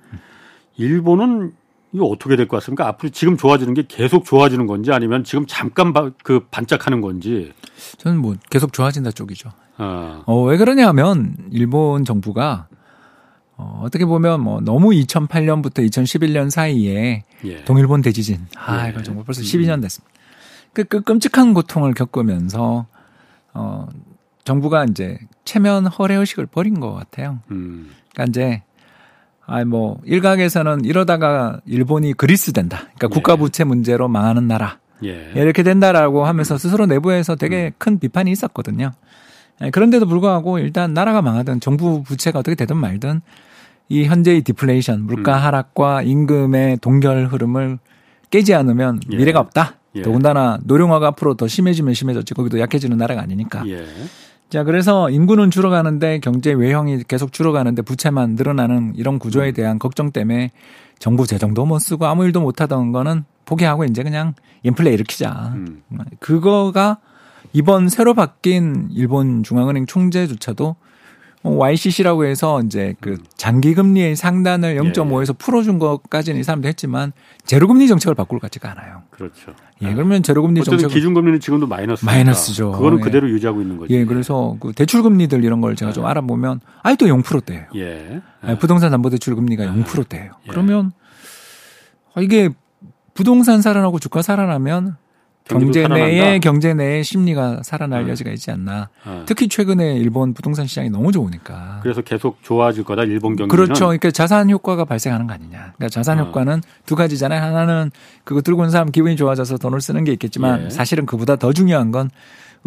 일본은 이거 어떻게 될 것 같습니까? 앞으로 지금 좋아지는 게 계속 좋아지는 건지 아니면 지금 잠깐 바- 그 반짝하는 건지. 저는 뭐 계속 좋아진다 쪽이죠. 어, 어, 왜 그러냐면 일본 정부가 어, 어떻게 보면 뭐 너무 2008년부터 2011년 사이에 예. 동일본 대지진. 아, 예. 이거 정말 벌써 12년 됐습니다. 그, 그 끔찍한 고통을 겪으면서 어, 정부가 이제 체면 허례 의식을 버린 것 같아요. 음, 그러니까 이제 아이 뭐 일각에서는 이러다가 일본이 그리스 된다. 그러니까 국가 부채 문제로 망하는 나라. 예. 이렇게 된다라고 하면서 스스로 내부에서 되게 큰 비판이 있었거든요. 예, 그런데도 불구하고 일단 나라가 망하든 정부 부채가 어떻게 되든 말든 이 현재의 디플레이션, 물가 음. 하락과 임금의 동결 흐름을 깨지 않으면 예. 미래가 없다. 예. 더군다나 노령화가 앞으로 더 심해지면 심해졌지 거기도 약해지는 나라가 아니니까. 예. 자, 그래서 인구는 줄어가는데 경제 외형이 계속 줄어가는데 부채만 늘어나는 이런 음. 구조에 대한 걱정 때문에 정부 재정도 못 쓰고 아무 일도 못 하던 거는 포기하고 이제 그냥 인플레 일으키자. 음. 그거가 이번 새로 바뀐 일본 중앙은행 총재조차도 YCC라고 해서 이제 그 장기 금리의 상단을 음. 예, 0.5에서 풀어준 것까지는 이 사람도 했지만 제로 금리 정책을 바꿀 것 같지가 않아요. 그렇죠. 예, 그러면 제로 금리 어쨌든 정책 기준 금리는 지금도 마이너스. 마이너스죠. 그거는 예. 그대로 유지하고 있는 거죠. 예, 그래서 그 대출 금리들 이런 걸 제가 좀 알아보면 아예 또 0%대예요. 예. 예, 부동산 담보 대출 금리가 0%대예요. 예. 그러면 아, 이게 부동산 살아나고 주가 살아나면 경제 내에? 경제 내에 심리가 살아날 네. 여지가 있지 않나. 어. 특히 최근에 일본 부동산 시장이 너무 좋으니까. 그래서 계속 좋아질 거다 일본 경기는. 그렇죠. 그러니까 자산 효과가 발생하는 거 아니냐. 그러니까 자산 어. 효과는 두 가지잖아요. 하나는 그거 들고 온 사람 기분이 좋아져서 돈을 쓰는 게 있겠지만 예. 사실은 그보다 더 중요한 건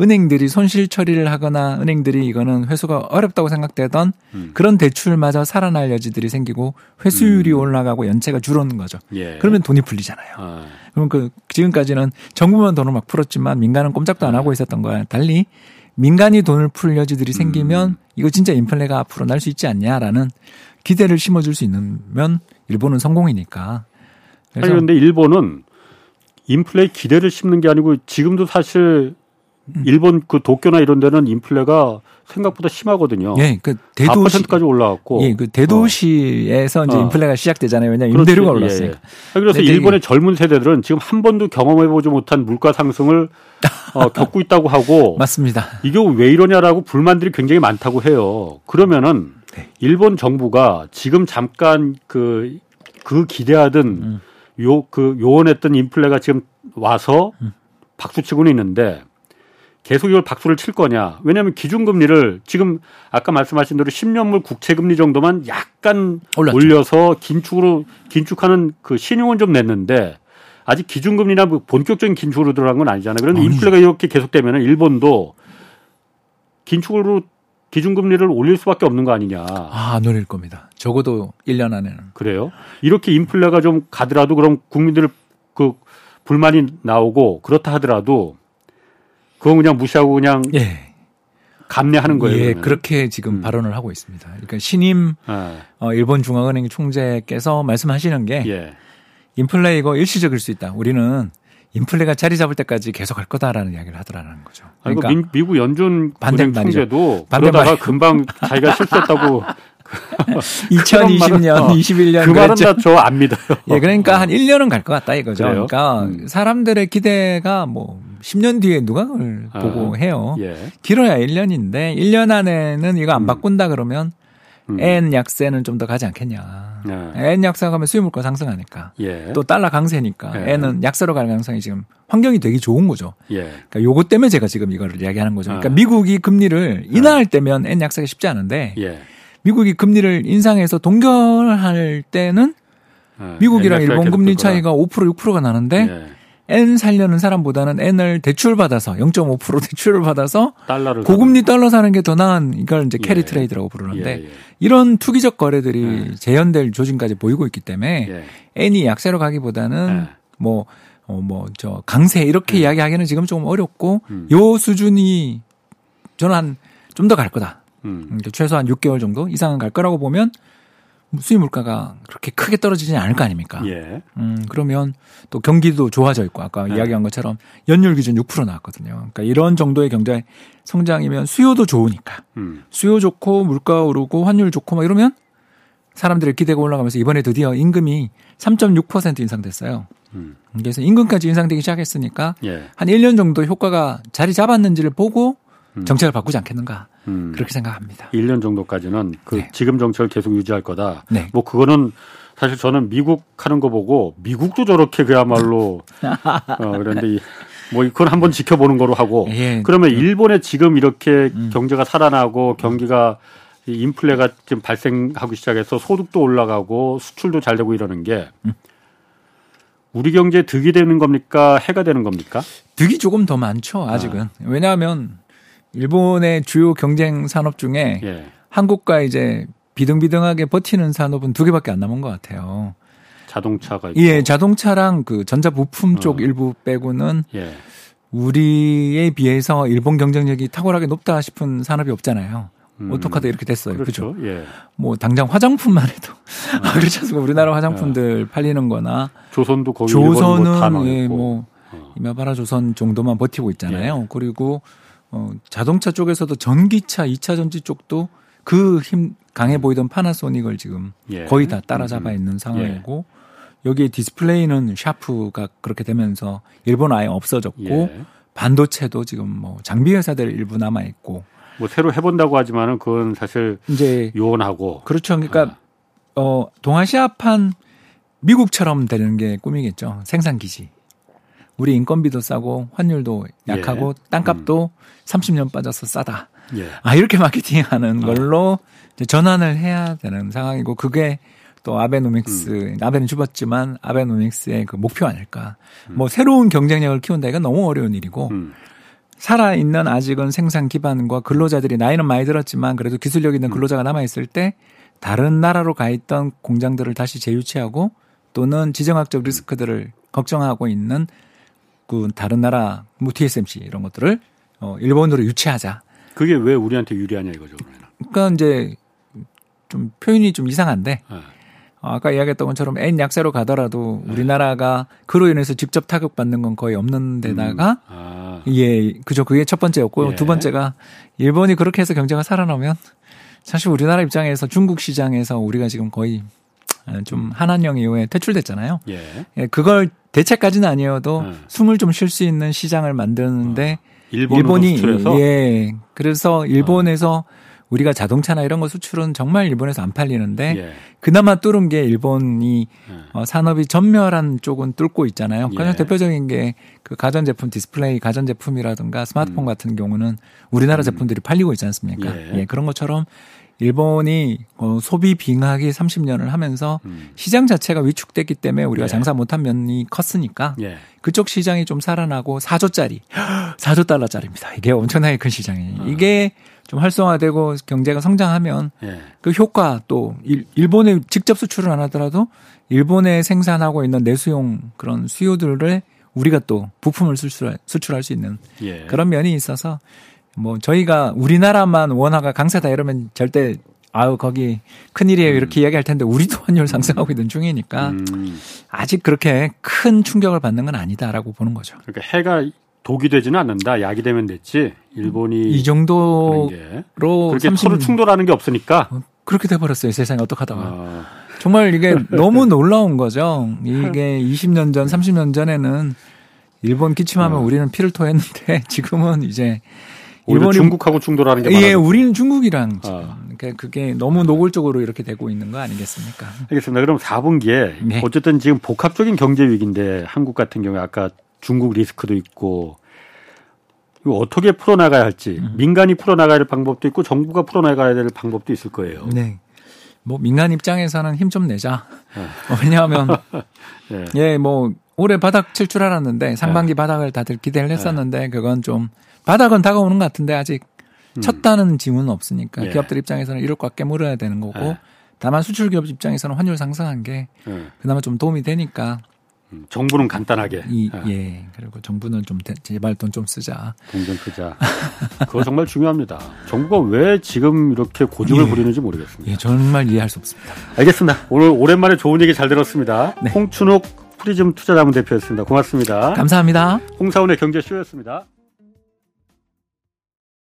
은행들이 손실 처리를 하거나 은행들이 이거는 회수가 어렵다고 생각되던 음. 그런 대출마저 살아날 여지들이 생기고 회수율이 올라가고 연체가 줄어드는 거죠. 예. 그러면 돈이 풀리잖아요. 아, 그럼 그 지금까지는 정부만 돈을 막 풀었지만 민간은 꼼짝도 안 하고 있었던 거야. 달리 민간이 돈을 풀 여지들이 생기면 음. 이거 진짜 인플레가 앞으로 날 수 있지 않냐라는 기대를 심어줄 수 있는 일본은 성공이니까. 아니 그래서 그런데 일본은 인플레 기대를 심는 게 아니고 지금도 사실 음. 일본 그 도쿄나 이런 데는 인플레가 생각보다 심하거든요. 예, 그 대도시 4%까지 올라왔고. 예, 그 대도시에서 이제 어. 인플레가 시작되잖아요. 왜냐하면 그렇지. 임대료가 예, 올랐으니까. 예. 그래서 근데 일본의 젊은 세대들은 지금 한 번도 경험해보지 못한 물가 상승을 어, 겪고 있다고 하고 맞습니다. 이게 왜 이러냐라고 불만들이 굉장히 많다고 해요. 그러면은 네. 일본 정부가 지금 잠깐 그, 그 기대하던 음. 요, 그 요원했던 인플레가 지금 와서 음. 박수 치고는 있는데 계속 이걸 박수를 칠 거냐. 왜냐하면 기준금리를 지금 아까 말씀하신 대로 10년물 국채금리 정도만 약간 올랐죠. 올려서 긴축으로, 긴축하는 그 신용은 좀 냈는데 아직 기준금리나 뭐 본격적인 긴축으로 들어간 건 아니잖아요. 그런데 아니죠. 인플레가 이렇게 계속되면 일본도 긴축으로 기준금리를 올릴 수밖에 없는 거 아니냐. 아, 안 올릴 겁니다. 적어도 1년 안에는. 그래요? 이렇게 인플레가 좀 가더라도 그럼 국민들 그 불만이 나오고 그렇다 하더라도 그건 그냥 무시하고 그냥 예. 감내하는 거예요. 예. 그렇게 지금 음. 발언을 하고 있습니다. 그러니까 신임 예. 어, 일본 중앙은행 총재께서 말씀하시는 게 예. 인플레 이거 일시적일 수 있다. 우리는 인플레가 자리 잡을 때까지 계속 할 거다라는 이야기를 하더라는 거죠. 그 그러니까 미, 국 연준 반대. 총재도 반대 그러다가. 금방 자기가 실수했다고 2020년, 어, 21년 그 말은 그랬죠. 다저 안 믿어요. 예, 그러니까 한 1년은 갈 것 같다 이거죠. 그래요? 그러니까 음. 사람들의 기대가 뭐 10년 뒤에 누가 그걸 아, 보고 해요. 예. 길어야 1년인데 1년 안에는 이거 안 음. 바꾼다 그러면 음. N 약세는 좀 더 가지 않겠냐. 예. N 약세가 가면 수요물가 상승하니까. 예. 또 달러 강세니까 예. N은 약세로 갈 가능성이 지금 환경이 되게 좋은 거죠. 예. 그러니까 요거 때문에 제가 지금 이거를 이야기하는 거죠. 그러니까 아. 미국이 금리를 인하할 때면 N 약세가 쉽지 않은데 예. 미국이 금리를 인상해서 동결할 때는 예. 미국이랑 일본 금리. 차이가 5% 6%가 나는데 예. 엔 살려는 사람보다는 엔을 대출 받아서 0.5% 대출을 받아서 달러를 고금리 달러 사는 게 더 나은 이걸 이제 carry 예. trade라고 부르는데 예, 예. 이런 투기적 거래들이 예. 재현될 조짐까지 보이고 있기 때문에 예. 엔이 약세로 가기보다는 예. 뭐, 어, 뭐, 저, 강세 이렇게 이야기하기는 지금 조금 어렵고 음. 요 수준이 저는 한좀더 갈 거다. 음. 그러니까 최소한 6개월 정도 이상은 갈 거라고 보면 수입 물가가 그렇게 크게 떨어지지 않을 거 아닙니까? 예. 음, 그러면 또 경기도 좋아져 있고 아까 네. 이야기한 것처럼 연율 기준 6% 나왔거든요. 그러니까 이런 정도의 경제 성장이면 수요도 좋으니까 음. 수요 좋고 물가 오르고 환율 좋고 막 이러면 사람들의 기대가 올라가면서 이번에 드디어 임금이 3.6% 인상됐어요. 음. 그래서 임금까지 인상되기 시작했으니까 예. 한 1년 정도 효과가 자리 잡았는지를 보고 음. 정책을 바꾸지 않겠는가 음. 그렇게 생각합니다. 1년 정도까지는 그 네. 지금 정책을 계속 유지할 거다. 네. 뭐 그거는 사실 저는 미국 하는 거 보고 미국도 저렇게 그야말로 어 그런데 이- 뭐 그건 한번 지켜보는 거로 하고 예. 그러면 일본에 지금 이렇게 음. 경제가 살아나고 경기가 이 인플레가 지금 발생하기 시작해서 소득도 올라가고 수출도 잘 되고 이러는 게 우리 경제에 득이 되는 겁니까? 해가 되는 겁니까? 득이 조금 더 많죠, 아직은. 왜냐하면 일본의 주요 경쟁 산업 중에 예. 한국과 이제 비등비등하게 버티는 산업은 두 개밖에 안 남은 것 같아요. 자동차가 있고. 예, 자동차랑 그 전자 부품 쪽 어. 일부 빼고는 예. 우리에 비해서 일본 경쟁력이 탁월하게 높다 싶은 산업이 없잖아요. 음. 오토카도 이렇게 됐어요. 그죠? 그렇죠. 예. 뭐 당장 화장품만 해도 아, 그렇지 않습니까? 우리나라 화장품들 팔리는 거나 조선도 거기 뭐다 조선은 나와 예. 뭐 어. 이마바리 조선 정도만 버티고 있잖아요. 예. 그리고 어 자동차 쪽에서도 전기차 2차 전지 쪽도 그 힘 강해 보이던 파나소닉을 지금 예. 거의 다 따라잡아 음, 음. 있는 상황이고 여기에 디스플레이는 샤프가 그렇게 되면서 일본 아예 없어졌고 예. 반도체도 지금 뭐 장비 회사들 일부 남아 있고 뭐 새로 해본다고 하지만은 그건 사실 이제 요원하고 그렇죠. 그러니까 어 동아시아판 미국처럼 되는 게 꿈이겠죠. 생산 기지. 우리 인건비도 싸고 환율도 약하고 땅값도 30년 빠져서 싸다. 예. 아 이렇게 마케팅하는 걸로 이제 전환을 해야 되는 상황이고 그게 또 아베노믹스 아베는 죽었지만 아베노믹스의 그 목표 아닐까. 뭐 새로운 경쟁력을 키운다 이건 너무 어려운 일이고 음. 살아 있는 아직은 생산 기반과 근로자들이 나이는 많이 들었지만 그래도 기술력 있는 근로자가 남아 있을 때 다른 나라로 가 있던 공장들을 다시 재유치하고 또는 지정학적 리스크들을 걱정하고 있는 그 다른 나라 뭐 TSMC 이런 것들을 어 일본으로 유치하자. 그게 왜 우리한테 유리하냐 이거죠. 그러면. 그러니까 이제 좀 표현이 좀 이상한데 예. 어, 아까 이야기했던 것처럼 N 약세로 가더라도 우리나라가 그로 인해서 직접 타격받는 건 거의 없는 데다가 아. 예, 그죠. 그게 첫 번째였고 예. 두 번째가 일본이 그렇게 해서 경제가 살아나면 사실 우리나라 입장에서 중국 시장에서 우리가 지금 거의 좀 한한령 이후에 퇴출됐잖아요. 예. 예, 그걸 대체까지는 아니어도 네. 숨을 좀 쉴 수 있는 시장을 만드는데 일본으로 일본이 수출해서 예, 그래서 일본에서 우리가 자동차나 이런 거 수출은 정말 일본에서 안 팔리는데 예. 그나마 뚫은 게 일본이 예. 어, 산업이 전멸한 쪽은 뚫고 있잖아요. 예. 가장 대표적인 게 그 가전제품 디스플레이 가전제품이라든가 스마트폰 같은 경우는 우리나라 제품들이 팔리고 있지 않습니까? 음. 예. 예, 그런 것처럼 일본이 어, 소비 빙하기 30년을 하면서 음. 시장 자체가 위축됐기 때문에 우리가 예. 장사 못한 면이 컸으니까 예. 그쪽 시장이 좀 살아나고 4조짜리, 4조 달러짜리입니다. 이게 엄청나게 큰 시장이에요. 아. 이게 좀 활성화되고 경제가 성장하면 예. 그 효과 또 일, 일본에 직접 수출을 안 하더라도 일본에 생산하고 있는 내수용 그런 수요들을 우리가 또 부품을 수출할, 수출할 수 있는 예. 그런 면이 있어서 뭐 저희가 우리나라만 원화가 강세다 이러면 절대 아유 거기 큰일이에요 이렇게 이야기할 텐데 우리도 환율 상승하고 있는 중이니까 음. 아직 그렇게 큰 충격을 받는 건 아니다라고 보는 거죠. 그러니까 해가 독이 되지는 않는다. 약이 되면 됐지. 일본이 이 정도로 게 그렇게 30 서로 충돌하는 게 없으니까. 그렇게 돼 버렸어요 세상에 어떡하다가 아, 정말 이게 너무 놀라운 거죠. 이게 20년 전, 30년 전에는 일본 기침하면 어. 우리는 피를 토했는데 지금은 이제 오히려 일본이 중국하고 충돌하는 게 예, 많아. 우리는 중국이랑 아. 그러니까 그게 너무 노골적으로 이렇게 되고 있는 거 아니겠습니까? 알겠습니다. 그럼 4분기에 네. 어쨌든 지금 복합적인 경제 위기인데 한국 같은 경우에 아까 중국 리스크도 있고 이거 어떻게 풀어나가야 할지 음. 민간이 풀어나가야 할 방법도 있고 정부가 풀어나가야 될 방법도 있을 거예요. 네. 뭐 민간 입장에서는 힘 좀 내자. 네. 어, 왜냐하면 예. 예, 뭐 올해 바닥 칠 줄 알았는데 상반기 바닥을 다들 기대를 했었는데 그건 좀 바닥은 다가오는 것 같은데 아직 쳤다는 징후는 없으니까 음. 예. 기업들 입장에서는 이럴 것 같게 물어야 되는 거고 예. 다만 수출 기업 입장에서는 환율 상승한 게 예. 그나마 좀 도움이 되니까 음, 정부는 간단하게 이, 예. 예 그리고 정부는 좀 대- 제발 돈 좀 쓰자 동전 크자. 그거 정말 중요합니다. 정부가 왜 지금 이렇게 고집을 예. 부리는지 모르겠습니다. 예 정말 이해할 수 없습니다 알겠습니다. 오늘 오랜만에 좋은 얘기 잘 들었습니다. 네. 홍춘욱 프리즘 투자자문 대표였습니다. 고맙습니다. 감사합니다. 홍사원의 경제쇼였습니다.